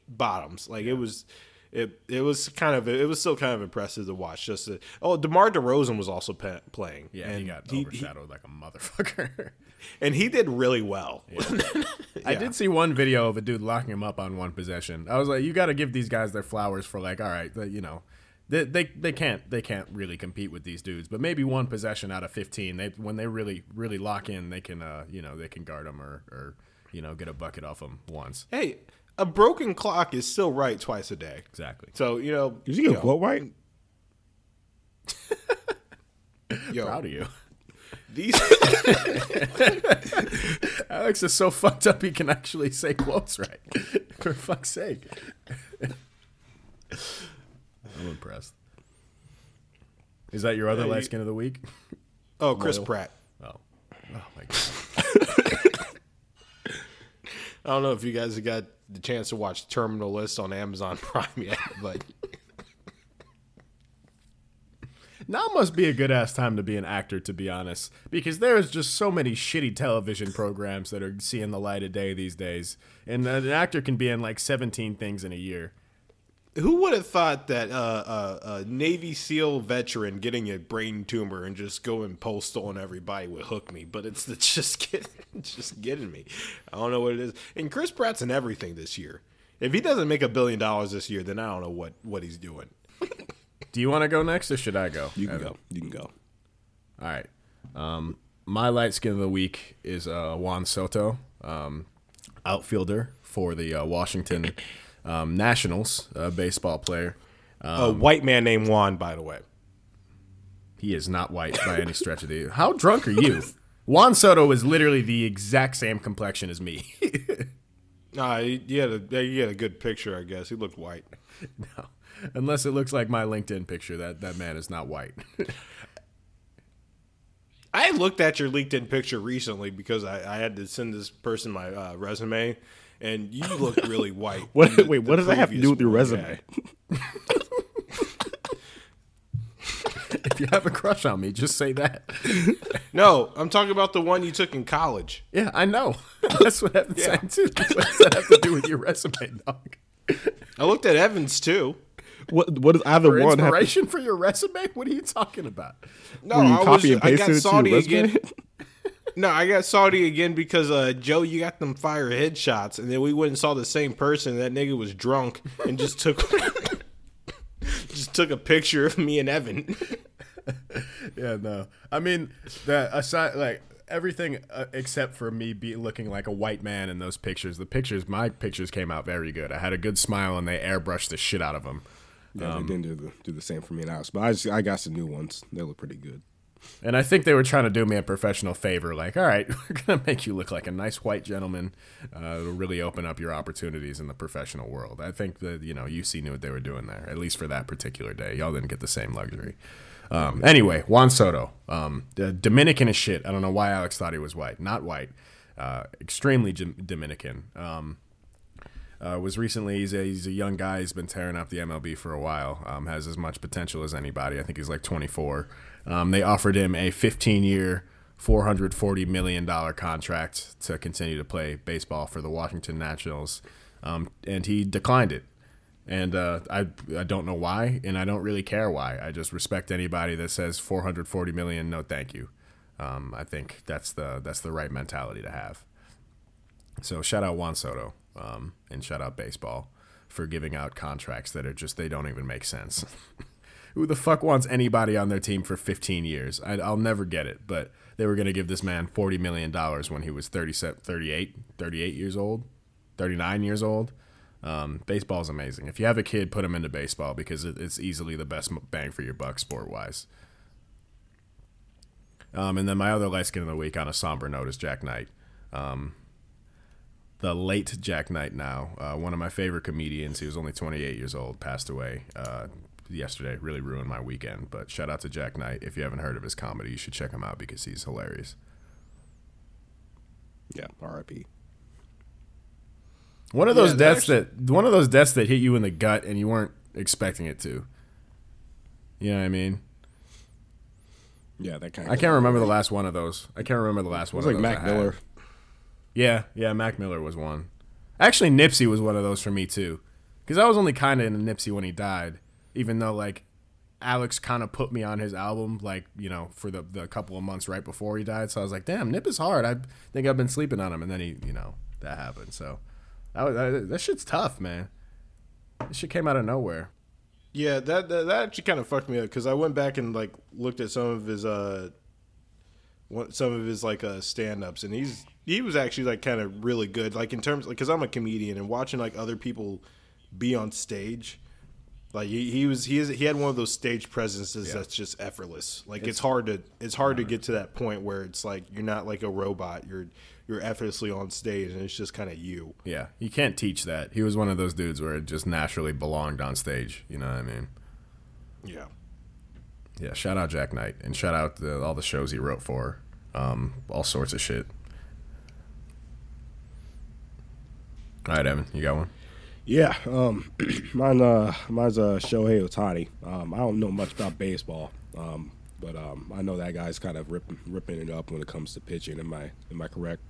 bottoms. Like it was it it was kind of it was still kind of impressive to watch. Just to, oh, DeMar DeRozan was also pa- playing. Yeah, and he got overshadowed like a motherfucker. and he did really well. I did see one video of a dude locking him up on one possession. I was like, you got to give these guys their flowers for like, all right, you know, they, they they can't they can't really compete with these dudes, but maybe one possession out of fifteen, they when they really really lock in, they can uh you know they can guard them or or you know get a bucket off them once. hey, a broken clock is still right twice a day. Exactly. So you know, Did you you get a quote right? yo, Proud of you. these Alex is so fucked up he can actually say quotes right. For fuck's sake. I'm impressed. Is that your other Yeah, light you- skin of the week? oh Chris Loyal. Pratt. Oh. Oh my god. I don't know if you guys have got the chance to watch Terminal List on Amazon Prime yet, but Now must be a good ass time to be an actor, to be honest, because there's just so many shitty television programs that are seeing the light of day these days, and an actor can be in like 17 things in a year. Who would have thought that uh, uh, a Navy SEAL veteran getting a brain tumor and just going postal on everybody would hook me? But it's, it's just getting, just getting me. I don't know what it is. And Chris Pratt's in everything this year. If he doesn't make a billion dollars this year, then I don't know what, what he's doing. Do you want to go next, or should I go? You can Evan? go. You can go. All right. Um, my light skin of the week is uh, Juan Soto, um, outfielder for the uh, Washington um, Nationals, uh, baseball player. a white man named Juan, by the way. He is not white by any stretch of the. How drunk are you? Juan Soto is literally the exact same complexion as me. Uh, he, he had a he had a good picture, I guess. He looked white. no. Unless it looks like my LinkedIn picture, that that man is not white. I looked at your LinkedIn picture recently because I, I had to send this person my uh, resume, and you look really white. What, the- wait, what does that have to do with your resume? if you have a crush on me, just say that. No, I'm talking about the one you took in college. Yeah, I know. That's what Evan's saying too. What does that have to do with your resume, dog? I looked at Evans too. What what does either For one have? To, inspiration for your resume? What are you talking about? No, Were you I was. copy and I got pasted it to your resume? again. No, I got salty again because uh, Joe, you got them fire headshots, and then we went and saw the same person. That nigga was drunk and just took just took a picture of me and Evan. Yeah, no. I mean, that aside, like, everything uh, except for me be looking like a white man in those pictures. The pictures, my pictures came out very good. I had a good smile, and they airbrushed the shit out of them. Yeah, they didn't do the, do the same for me in house, but I just, I got some new ones. They look pretty good. And I think they were trying to do me a professional favor. Like, all right, we're gonna make you look like a nice white gentleman. Uh, it'll really open up your opportunities in the professional world. I think that you know UC knew what they were doing there, at least for that particular day. Y'all didn't get the same luxury. Um, anyway, Juan Soto, um, Dominican as shit. I don't know why Alex thought he was white. Not white. Uh, extremely Dominican. Um, uh, was recently he's a, he's a young guy. He's been tearing up the MLB for a while. Um, has as much potential as anybody. I think he's like 24. Um, they offered him a 15 year, 440 million dollar contract to continue to play baseball for the Washington Nationals, um, and he declined it. And uh, I I don't know why, and I don't really care why. I just respect anybody that says 440 million. No, thank you. Um, I think that's the that's the right mentality to have. So shout out Juan Soto um, and shout out baseball for giving out contracts that are just they don't even make sense. Who the fuck wants anybody on their team for 15 years? I, I'll never get it, but they were going to give this man 40 million dollars when he was 37, 38, 38 years old, 39 years old. Um, baseball is amazing. If you have a kid, put him into baseball because it, it's easily the best bang for your buck sport wise. Um, and then my other light skin of the week on a somber note is Jak Knight. Um, the late Jak Knight now, uh, one of my favorite comedians. He was only 28 years old, passed away uh, yesterday. Really ruined my weekend. But shout out to Jak Knight. If you haven't heard of his comedy, you should check him out because he's hilarious. Yeah, R.I.P. One of those Yeah, deaths that one of those deaths that hit you in the gut and you weren't expecting it to. You know what I mean? Yeah, that kind. I can't remember the last one of those. I can't remember the last It one. was like of those Mac. Miller. Yeah, yeah, Mac Miller was one. Actually, Nipsey was one of those for me too, because I was only kind of into Nipsey when he died, even though like Alex kind of put me on his album, like you know, for the the couple of months right before he died. So I was like, damn, Nip is hard. I think I've been sleeping on him, and then he, you know, that happened. So that was, that, that shit's tough, man. This shit came out of nowhere. Yeah, that that, that actually kind of fucked me up because I went back and like looked at some of his uh, one, some of his like uh stand ups, and he's he was actually like kind of really good. Like in terms, like because I'm a comedian and watching like other people be on stage, like he, he was he is he had one of those stage presences that's just effortless. Like it's, hard to it's hard to get to that point where it's like you're not like a robot. You're you're effortlessly on stage, and it's just kind of you. Yeah, you can't teach that. He was one of those dudes where it just naturally belonged on stage. You know what I mean? Yeah. Yeah, shout out Jak Knight and shout out the, all the shows he wrote for, um, all sorts of shit. All right, Evan, you got one? Yeah, um, mine, uh, mine's uh, Shohei Ohtani. Um, I don't know much about baseball, um, but um, I know that guy's kind of ripping, ripping it up when it comes to pitching. Am I, am I correct?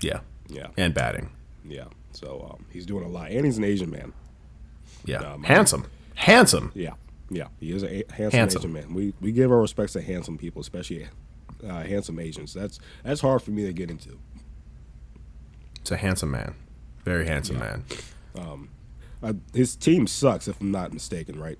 Yeah, Yeah, and batting. yeah. So um, he's doing a lot, and he's an Asian man. Yeah, Um, handsome, handsome. Yeah, yeah. He is a, handsome, Handsome. Asian man. We we give our respects to handsome people, especially uh, handsome Asians. That's that's hard for me to get into. It's a handsome man, very handsome man. Uh, his team sucks, if I'm not mistaken, right?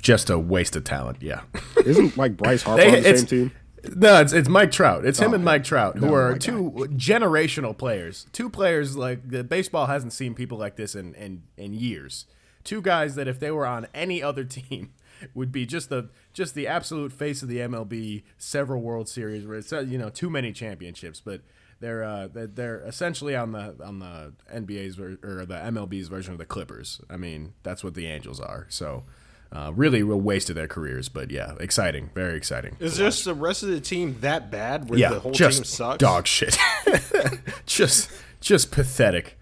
Just a waste of talent. Yeah. Isn't like Bryce Harper They- on the same team? No, it's it's Mike Trout. It's him Oh, and Mike Trout, who No, are two generational players. Two players like the baseball hasn't seen people like this in, in in years. Two guys that if they were on any other team would be just the just the absolute face of the MLB. Several World Series, where it's uh, you know too many championships, but they're uh, they're, essentially on the on the NBA's ver- or the MLB's version of the Clippers. I mean, that's what the Angels are. So. Uh, really, a waste of their careers, but yeah, exciting, very exciting. Is to just the rest of the team that bad? Where yeah, the whole just team sucks. dog shit. just, just pathetic.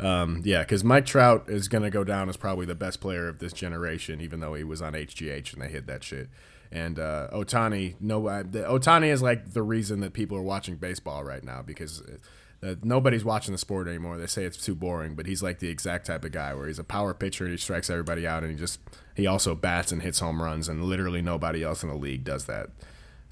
Um, yeah, because Mike Trout is gonna go down as probably the best player of this generation, even though he was on HGH and they hit that shit. And uh, Ohtani, no, uh, Ohtani is like the reason that people are watching baseball right now because uh, nobody's watching the sport anymore. They say it's too boring, but he's like the exact type of guy where he's a power pitcher and he strikes everybody out, and he just he also bats and hits home runs, and literally nobody else in the league does that.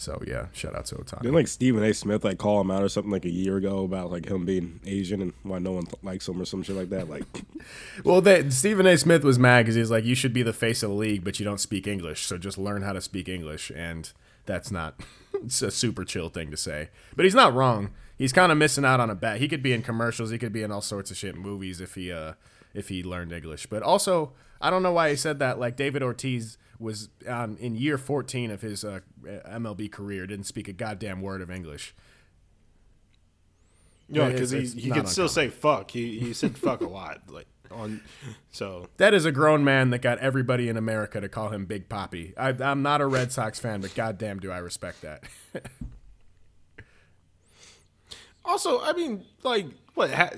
So yeah, shout out to Ohtani. Didn't like Stephen A. Smith like call him out or something like a year ago about like him being Asian and why no one likes him or some shit like that? Like, Well, they, Stephen A. Smith was mad because he's like, you should be the face of the league, but you don't speak English, so just learn how to speak English, and that's not it's a super chill thing to say. But he's not wrong. He's kind of missing out on a bet. He could be in commercials. He could be in all sorts of shit movies if he uh if he learned English. But also, I don't know why he said that. Like David Ortiz was on in year 14 of his uh, MLB career, didn't speak a goddamn word of English. It's- because he, he could still say fuck. He he said fuck a lot. Like on so That is a grown man that got everybody in America to call him Big Papi. I, I'm not a Red Sox fan, but goddamn, do I respect that. Also, I mean, like, what? Ha-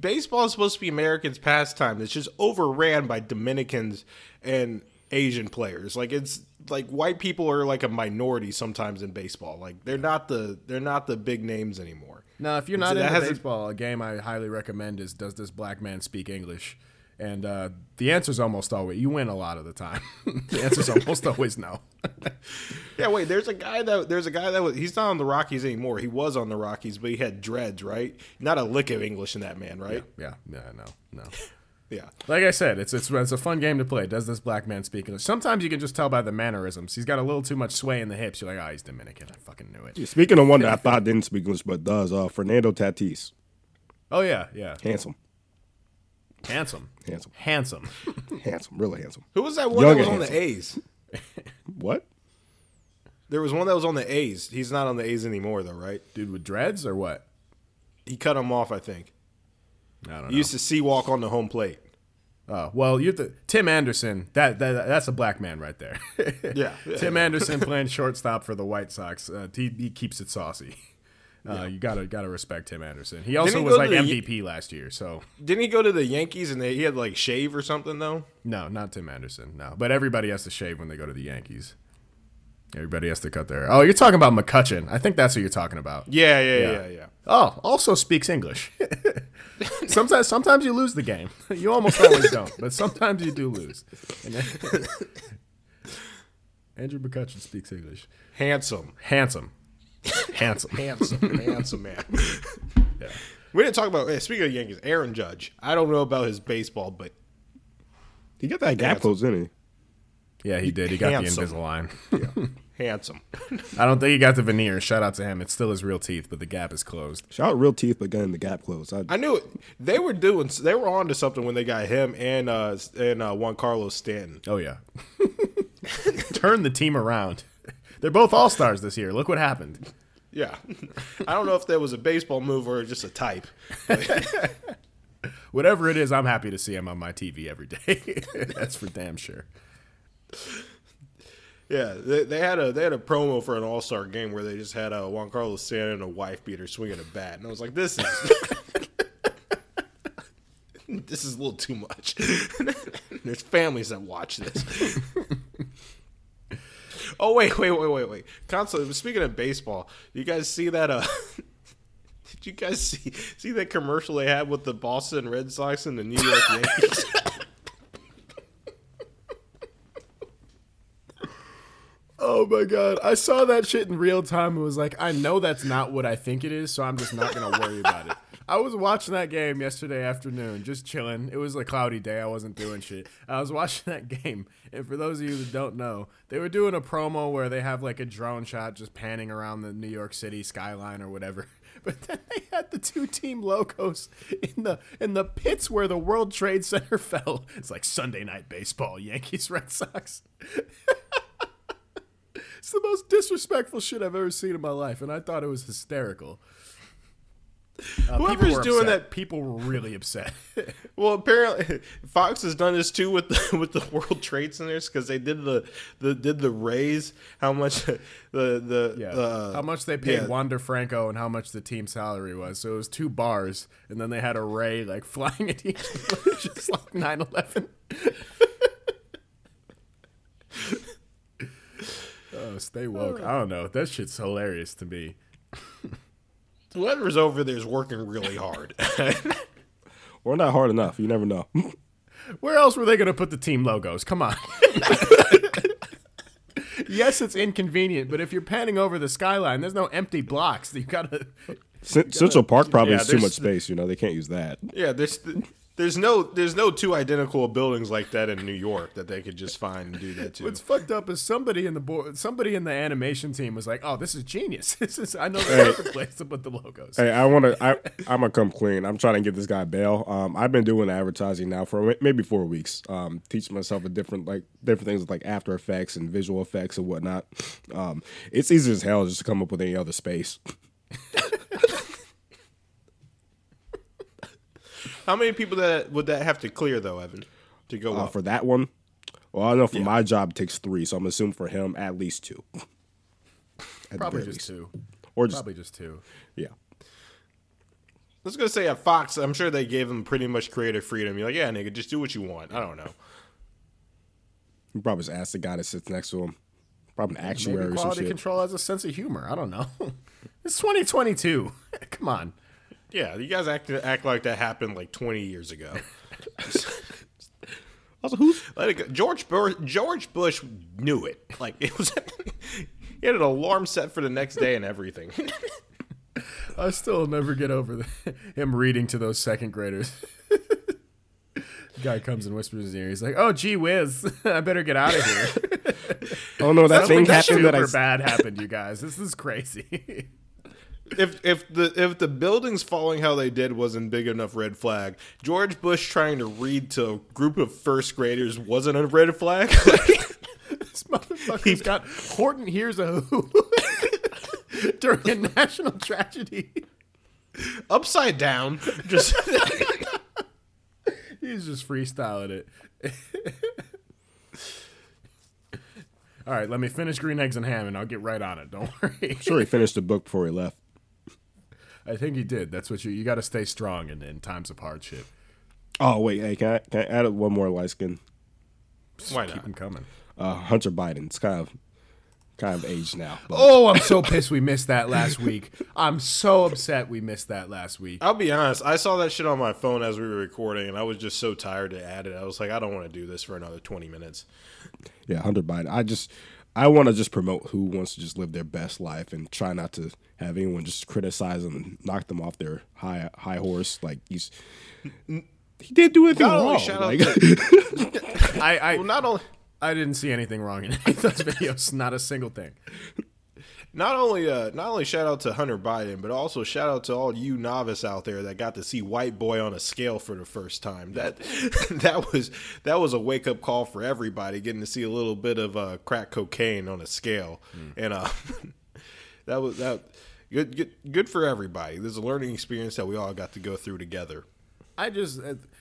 baseball is supposed to be Americans' pastime. It's just overran by Dominicans and Asian players. Like, it's like white people are like a minority sometimes in baseball. Like, they're not the they're not the big names anymore. Now, if you're not That into baseball, a game I highly recommend is Does This Black Man Speak English? And uh, the answer's almost always you win a lot of the time. the answer's almost always no. Yeah, wait. There's a guy that there's a guy that was he's not on the Rockies anymore. He was on the Rockies, but he had dreads, right? Not a lick of English in that man, right? Yeah, yeah, no, no. Yeah. Like I said, it's it's it's a fun game to play. Does this black man speak English? Sometimes you can just tell by the mannerisms. He's got a little too much sway in the hips. You're like, oh, he's Dominican. I fucking knew it. Speaking of one that I thought didn't speak English but does, uh, Fernando Tatis, Oh yeah, yeah. handsome, Handsome, handsome, handsome. handsome, really handsome. Who was that one Young that was and on the. A's? What? There was one that was on the A's. He's not on the A's anymore, though, right? Dude with dreads or what? He cut him off, I think. I don't know. He used to see walk on the home plate. Oh well, you're the Tim Anderson. That, that that's a black man right there. Yeah. Tim Anderson playing shortstop for the White Sox. Uh, he, he keeps it saucy. Uh, You gotta gotta respect Tim Anderson. He also he was like MVP last year. So Didn't he go to the Yankees and they, he had like shave or something though? no, not Tim Anderson. No, but everybody has to shave when they go to the Yankees. Everybody has to cut their. Oh, you're talking about McCutchen. I think that's who you're talking about. Yeah, yeah, Yeah. yeah, yeah. Oh, also speaks English. sometimes, sometimes you lose the game. You almost always don't, but sometimes you do lose. Andrew McCutchen speaks English. Handsome, Handsome, handsome. handsome, handsome man. We didn't talk about. Speaking of Yankees, Aaron Judge. I don't know about his baseball, but He got that gap close, didn't he? Yeah, he did. He got Handsome. the Invisalign. Handsome. I don't think he got the veneer. Shout out to him. It's still his real teeth, but the gap is closed. Shout out real teeth, but getting the gap closed. I, I knew it. They were doing. They were on to something when they got him and uh and uh, Giancarlo Stanton. Oh yeah. Turn the team around. They're both all stars this year. Look what happened. Yeah, I don't know if that was a baseball move or just a type. Whatever it is, I'm happy to see him on my TV every day. That's for damn sure. Yeah, they, they had a they had a promo for an All Star game where they just had a Giancarlo Stanton and a wife beater swinging a bat, and I was like, this is this is a little too much. There's families that watch this. oh wait, wait, wait, wait, wait. Console. Speaking of baseball, you guys see that? Uh, did you guys see see that commercial they had with the Boston Red Sox and the New York Yankees? Oh my god. I saw that shit in real time and was like, I know that's not what I think it is, so I'm just not gonna worry about it. I was watching that game yesterday afternoon, just chilling. It was a cloudy day. I wasn't doing shit. I was watching that game, and for those of you that don't know, they were doing a promo where they have like a drone shot just panning around the New York City skyline or whatever. But then they had the two team logos in the in the pits where the World Trade Center fell. It's like Sunday night baseball, Yankees Red Sox. It's the most disrespectful shit I've ever seen in my life, and I thought it was hysterical. Uh, Whoever's doing upset. that- people were really upset. Well, apparently Fox has done this too with the with the World Trade Centers because they did the, the did the raise how much the the yeah, uh, how much they paid yeah. Wander Franco and how much the team salary was. So it was two bars, and then they had a ray like flying at each, just like 9-11. Oh, stay woke. Oh. I don't know. That shit's hilarious to me. whoever's over there is working really hard. or not hard enough. You never know. Where else were they going to put the team logos? Come on. yes, it's inconvenient, but if you're panning over the skyline, there's no empty blocks. You got to. Cen- Central Park probably Yeah, has too much space. You know, they can't use that. yeah, there's There's no there's no two identical buildings like that in New York that they could just find and do that to. What's fucked up is somebody in the board, somebody in the animation team was like, "Oh, this is genius. This is I know the perfect place to put the logos." Hey, I want to. I I'm gonna come clean. I'm trying to get this guy bail. Um, I've been doing advertising now for maybe four weeks. Um, teaching myself a different like different things like After Effects and visual effects and whatnot. Um, it's easy as hell just to come up with any other space. How many people that would that have to clear though, Evan, to go Uh, up? for that one, well, I know for my job it takes three, so I'm assuming for him at least two. At Probably just least. two. or just Probably just two. yeah. I was gonna say at Fox, I'm sure they gave him pretty much creative freedom. You're like, yeah, nigga, just do what you want. I don't know. You probably just ask the guy that sits next to him. Probably an actuary Maybe or some quality shit. control has a sense of humor. I don't know. it's 2022. Come on. Yeah, you guys act act like that happened like 20 years ago. Also, who's Let it go. George Bush, George Bush knew it. Like it was. he had an alarm set for the next day and everything. I still never get over the, him reading to those second graders. Guy comes and whispers in his ear. He's like, "Oh, gee whiz, I better get out of here." Oh no, that thing Something happened that I. super bad happened, you guys. This is crazy. If if the if the buildings falling how they did wasn't big enough red flag, George Bush trying to read to a group of first graders wasn't a red flag. this motherfucker's got Horton hears a who during a national tragedy. Upside down, just He's just freestyling it. All right, let me finish green eggs and ham, and I'll get right on it. Don't worry. Sure, he finished the book before he left. I think he did. That's what you you got to stay strong in, in times of hardship. Oh wait, hey, can I, can I add one more light skin? why not? Keep not? him coming. Uh, Hunter Biden. It's kind of kind of aged now. But Oh, I'm so pissed we missed that last week. I'm so upset we missed that last week. I'll be honest. I saw that shit on my phone as we were recording, and I was just so tired to add it. I was like, I don't want to do this for another 20 minutes. yeah, Hunter Biden. I just I want to just promote who wants to just live their best life and try not to have anyone just criticize them and knock them off their high high horse. Like he's he didn't do anything Not wrong. shout out Like, to- I I, well, not only I didn't see anything wrong in any of those videos. Not a single thing. Not only uh, not only shout out to Hunter Biden, but also shout out to all you novice out there that got to see White Boy on a scale for the first time. That that was that was a wake up call for everybody, getting to see a little bit of uh, crack cocaine on a scale, and uh, that was that good, good good for everybody. There's a learning experience that we all got to go through together. I just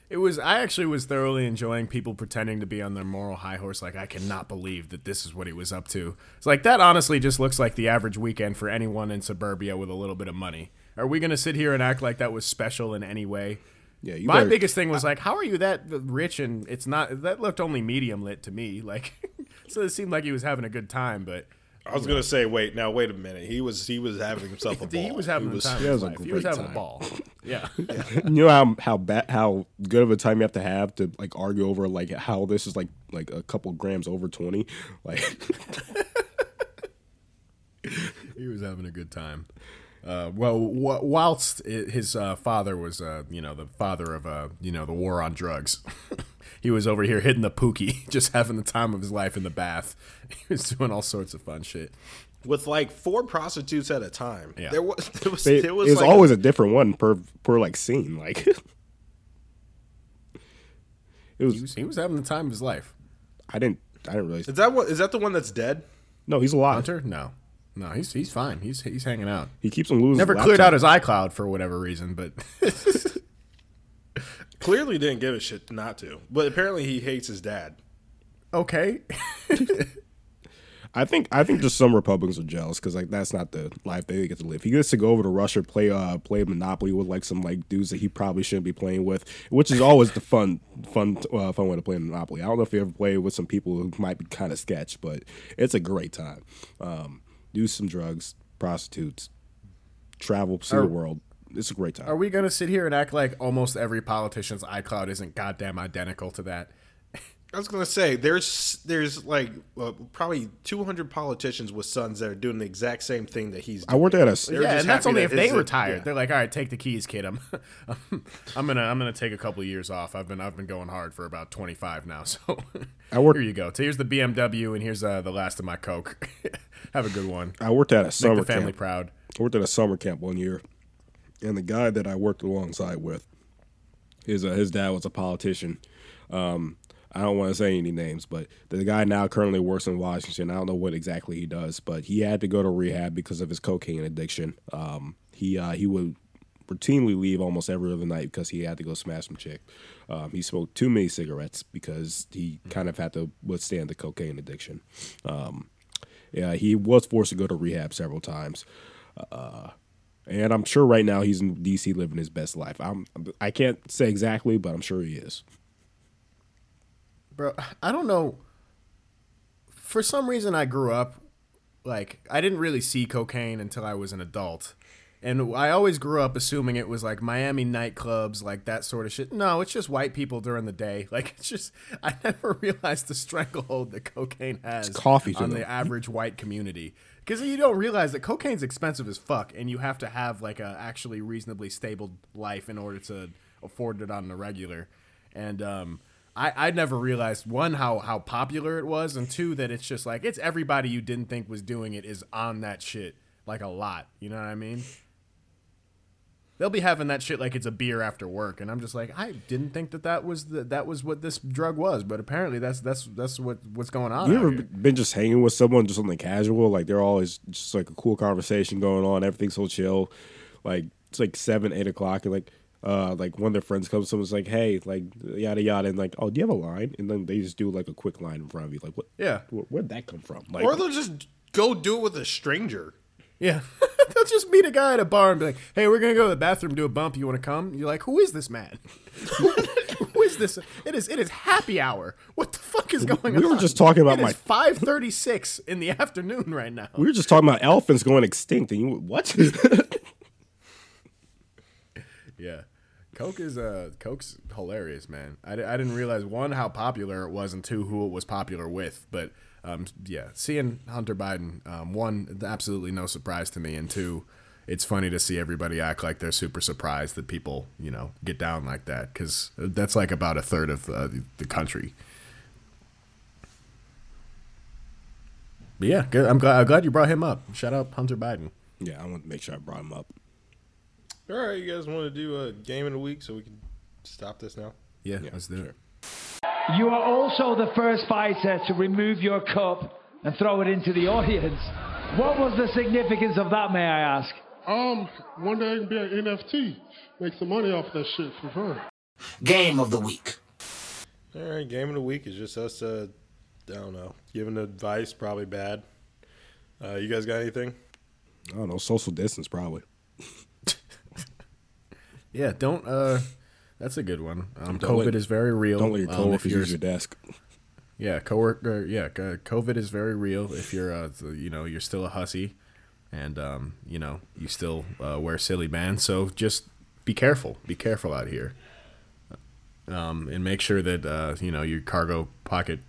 it was I actually was thoroughly enjoying people pretending to be on their moral high horse like I cannot believe that this is what he was up to. It's like that honestly just looks like the average weekend for anyone in suburbia with a little bit of money. Are we going to sit here and act like that was special in any way? yeah, you My better- biggest thing was like, how are you that rich and it's not that looked only medium lit to me. Like, so it seemed like he was having a good time, but I was gonna say, wait, now wait a minute. He was he was having himself a ball. he was having the time. he Of his has a. He was great having a ball. Yeah. you know how how bad how good of a time you have to have to like argue over like how this is like like a couple grams over twenty. Like he was having a good time. Uh, well, wh- whilst i- his uh, father was, uh, you know, the father of, uh, you know, the war on drugs, he was over here hitting the pookie, just having the time of his life in the bath. He was doing all sorts of fun shit. with like four prostitutes at a time. Yeah. There was there was, it, there it was, was like always a, different one per per like scene. Like it was. He was, he was having the time of his life. I didn't. I didn't realize. Is that what is that the one that's dead? No, he's alive. Hunter? No. No, he's he's fine. He's he's hanging out. He keeps on losing. Never his cleared out his iCloud for whatever reason, but Clearly didn't give a shit not to. But apparently he hates his dad. okay. I think I think just some Republicans are jealous because like that's not the life they get to live. He gets to go over to Russia, play uh play Monopoly with like some like dudes that he probably shouldn't be playing with, which is always the fun fun uh, fun way to play Monopoly. I don't know if you ever played with some people who might be kind of sketch, but it's a great time. Um, do some drugs, prostitutes, travel, see Are- the world. It's a great time. Are we gonna sit here and act like almost every politician's iCloud isn't goddamn identical to that? I was gonna say there's there's like uh, probably 200 politicians with sons that are doing the exact same thing that he's. Doing. I worked at a. They're yeah, and that's only that if they it's a- retire. yeah. They're like, all right, take the keys, kid. I'm, I'm gonna, I'm gonna take a couple of years off. I've been, I've been going hard for about 25 now. So I work- here you go. So here's the BMW, and here's uh, the last of my Coke. Have a good one. I worked at a Make summer the family camp. proud. I worked at a summer camp one year, and the guy that I worked alongside with, his uh, his dad was a politician. Um, I don't want to say any names, but the guy now currently works in Washington. I don't know what exactly he does, but he had to go to rehab because of his cocaine addiction. Um, he uh, he would routinely leave almost every other night because he had to go smash some chick. Um, he smoked too many cigarettes because he kind of had to withstand the cocaine addiction. Um, yeah, he was forced to go to rehab several times. Uh, and I'm sure right now he's in DC living his best life. I'm I can't say exactly, but I'm sure he is. bro i don't know for some reason i grew up like i didn't really see cocaine until i was an adult and i always grew up assuming it was like miami nightclubs like that sort of shit. No it's just white people during the day. Like it's just i never realized the stranglehold that cocaine has coffee on them. the average white community. Because you don't realize that cocaine's expensive as fuck and you have to have like a actually reasonably stable life in order to afford it on the regular. And um I, I never realized one how how popular it was and two that it's just like it's everybody you didn't think was doing it is on that shit like a lot. You know what i mean they'll be having that shit like it's a beer after work and i'm just like i didn't think that that was the, that was what this drug was but apparently that's that's that's what what's going on You out ever here. been just hanging with someone just something casual? Like they're always just like a cool conversation going on. Everything's so chill. Like it's like seven, eight o'clock, and like uh like one of their friends comes, someone's like, "Hey, like yada yada," and like, "Oh, do you have a line?" And then they just do like a quick line in front of you, like, "What? Yeah. where, where'd that come from?" Like, Or they'll just go do it with a stranger. Yeah. They'll just meet a guy at a bar and be like, hey, we're going to go to the bathroom, do a bump. You want to come? You're like, who is this man? who is this? It is it is happy hour. What the fuck is going on? we were just talking about It my- is 536 in the afternoon right now. we were just talking about elephants going extinct, and you what? Yeah. Coke is uh Coke's hilarious, man. I, I didn't realize one how popular it was and two who it was popular with, but um yeah, seeing Hunter Biden um one absolutely no surprise to me and two it's funny to see everybody act like they're super surprised that people, you know, get down like that cuz that's like about a third of uh, the, the country. But yeah, good. I'm glad I'm glad you brought him up. Shout out Hunter Biden. yeah, I want to make sure I brought him up. All right, you guys want to do a game of the week so we can stop this now? Yeah, let's do it. You are also the first fighter to remove your cup and throw it into the audience. What was the significance of that, may I ask? Um, one day I can be an NFT, make some money off that shit for fun. Game of the week. All right, game of the week is just us. Uh, I don't know, giving advice. Probably bad. Uh, you guys got anything? I don't know, social distance probably. Yeah, don't. uh That's a good one. Um, COVID let- is very real. Don't let your Um, coworkers you're- use your desk. Yeah, coworker. Yeah, COVID is very real. If you're, uh, you know, you're still a hussy, and um, you know, you still uh, wear Silly Bandz. So just be careful. Be careful out here. Um, and make sure that uh, you know your cargo pocket,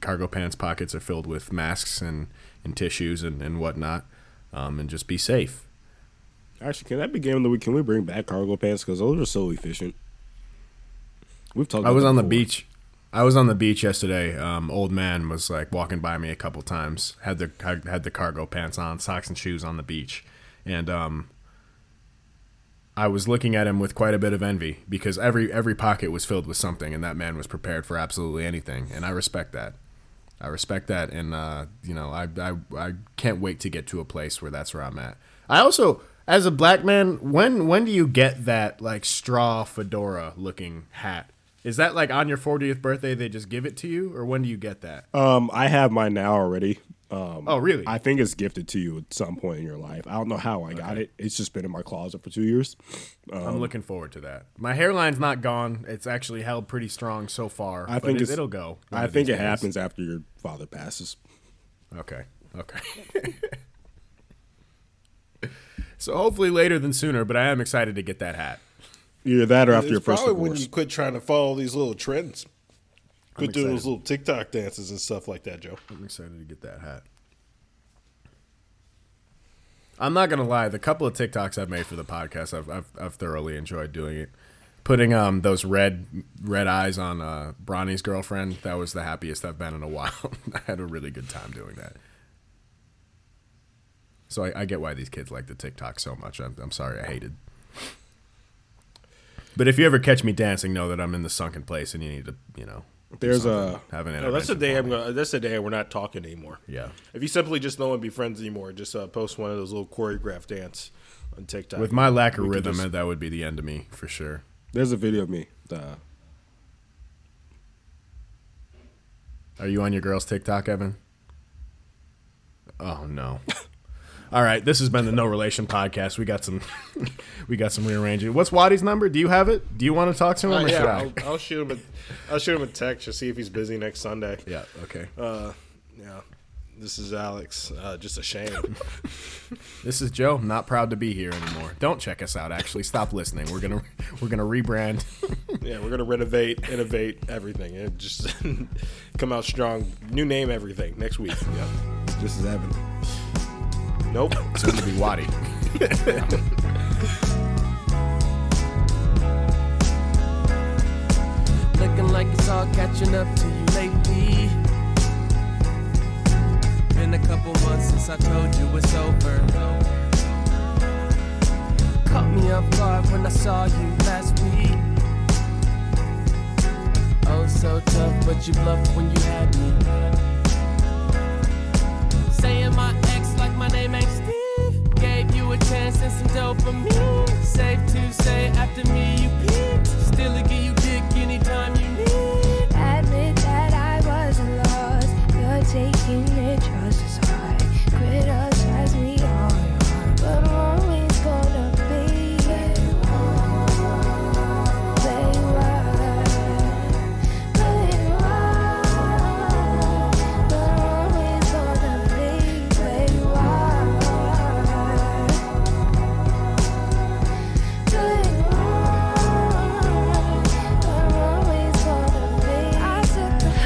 cargo pants pockets are filled with masks and, and tissues and and whatnot. Um, and just be safe. Actually, can that be game of the week? Can we bring back cargo pants because those are so efficient? We've talked. I was on the beach. I was on the beach yesterday. Um, old man was like walking by me a couple times. Had the had the cargo pants on, socks and shoes on the beach, and um, I was looking at him with quite a bit of envy because every every pocket was filled with something, and that man was prepared for absolutely anything, and I respect that. I respect that, and uh, you know, I, I I can't wait to get to a place where that's where I'm at. I also, as a black man, when when do you get that like straw fedora looking hat? Is that like on your 40th birthday they just give it to you, or when do you get that? Um, I have mine now already. Um, Oh, really? I think it's gifted to you at some point in your life. I don't know how I got it. It's just been in my closet for two years. I'm looking forward to that. My hairline's not gone; it's actually held pretty strong so far. I but think it, it'll go. I think it days. happens after your father passes. Okay. Okay. so hopefully later than sooner, but I am excited to get that hat. Either that or after your first probably divorce. when you quit trying to follow these little trends. Quit doing excited. those little TikTok dances and stuff like that, Joe. I'm excited to get that hat. I'm not gonna lie. The couple of TikToks I've made for the podcast, I've I've, I've thoroughly enjoyed doing it. Putting um those red red eyes on uh, Bronny's girlfriend, that was the happiest I've been in a while. I had a really good time doing that. So I, I get why these kids like the TikTok so much. I'm, I'm sorry, I hated. But if you ever catch me dancing, know that I'm in the sunken place, and you need to, you know, There's a- have an No, that's the day I'm gonna. That's the day we're not talking anymore. Yeah. If you simply just don't want to be friends anymore, just uh, post one of those little choreographed dance on TikTok. With my lack of We rhythm, just- that would be the end of me for sure. There's a video of me. Uh, Are you on your girl's TikTok, Evan? Oh no. All right, this has been the No Relation podcast. We got some, we got some rearranging. What's Waddy's number? Do you have it? Do you want to talk to him? Uh, or should yeah, I? I'll, I'll shoot him. A, I'll shoot him a text to see if he's busy next Sunday. Yeah. Okay. Uh, yeah. This is Alex. Uh, just a shame. This is Joe. Not proud to be here anymore. Don't check us out. Actually, stop listening. We're gonna we're gonna rebrand. yeah, we're gonna renovate, innovate everything, and just come out strong. New name, everything next week. Yeah. this is Evan. Nope. Soon to be Waddy. Looking like it's all catching up to you lately. Been a couple months since I told you it's over. Caught me off guard when I saw you last week. Oh, so tough, but you bluffed when you had me. Saying my my name ain't Steve. Gave you a chance and some dopamine. Safe to say, after me, you peaked. Still, I give you dick anytime you need. Admit that I was lost. You're taking it.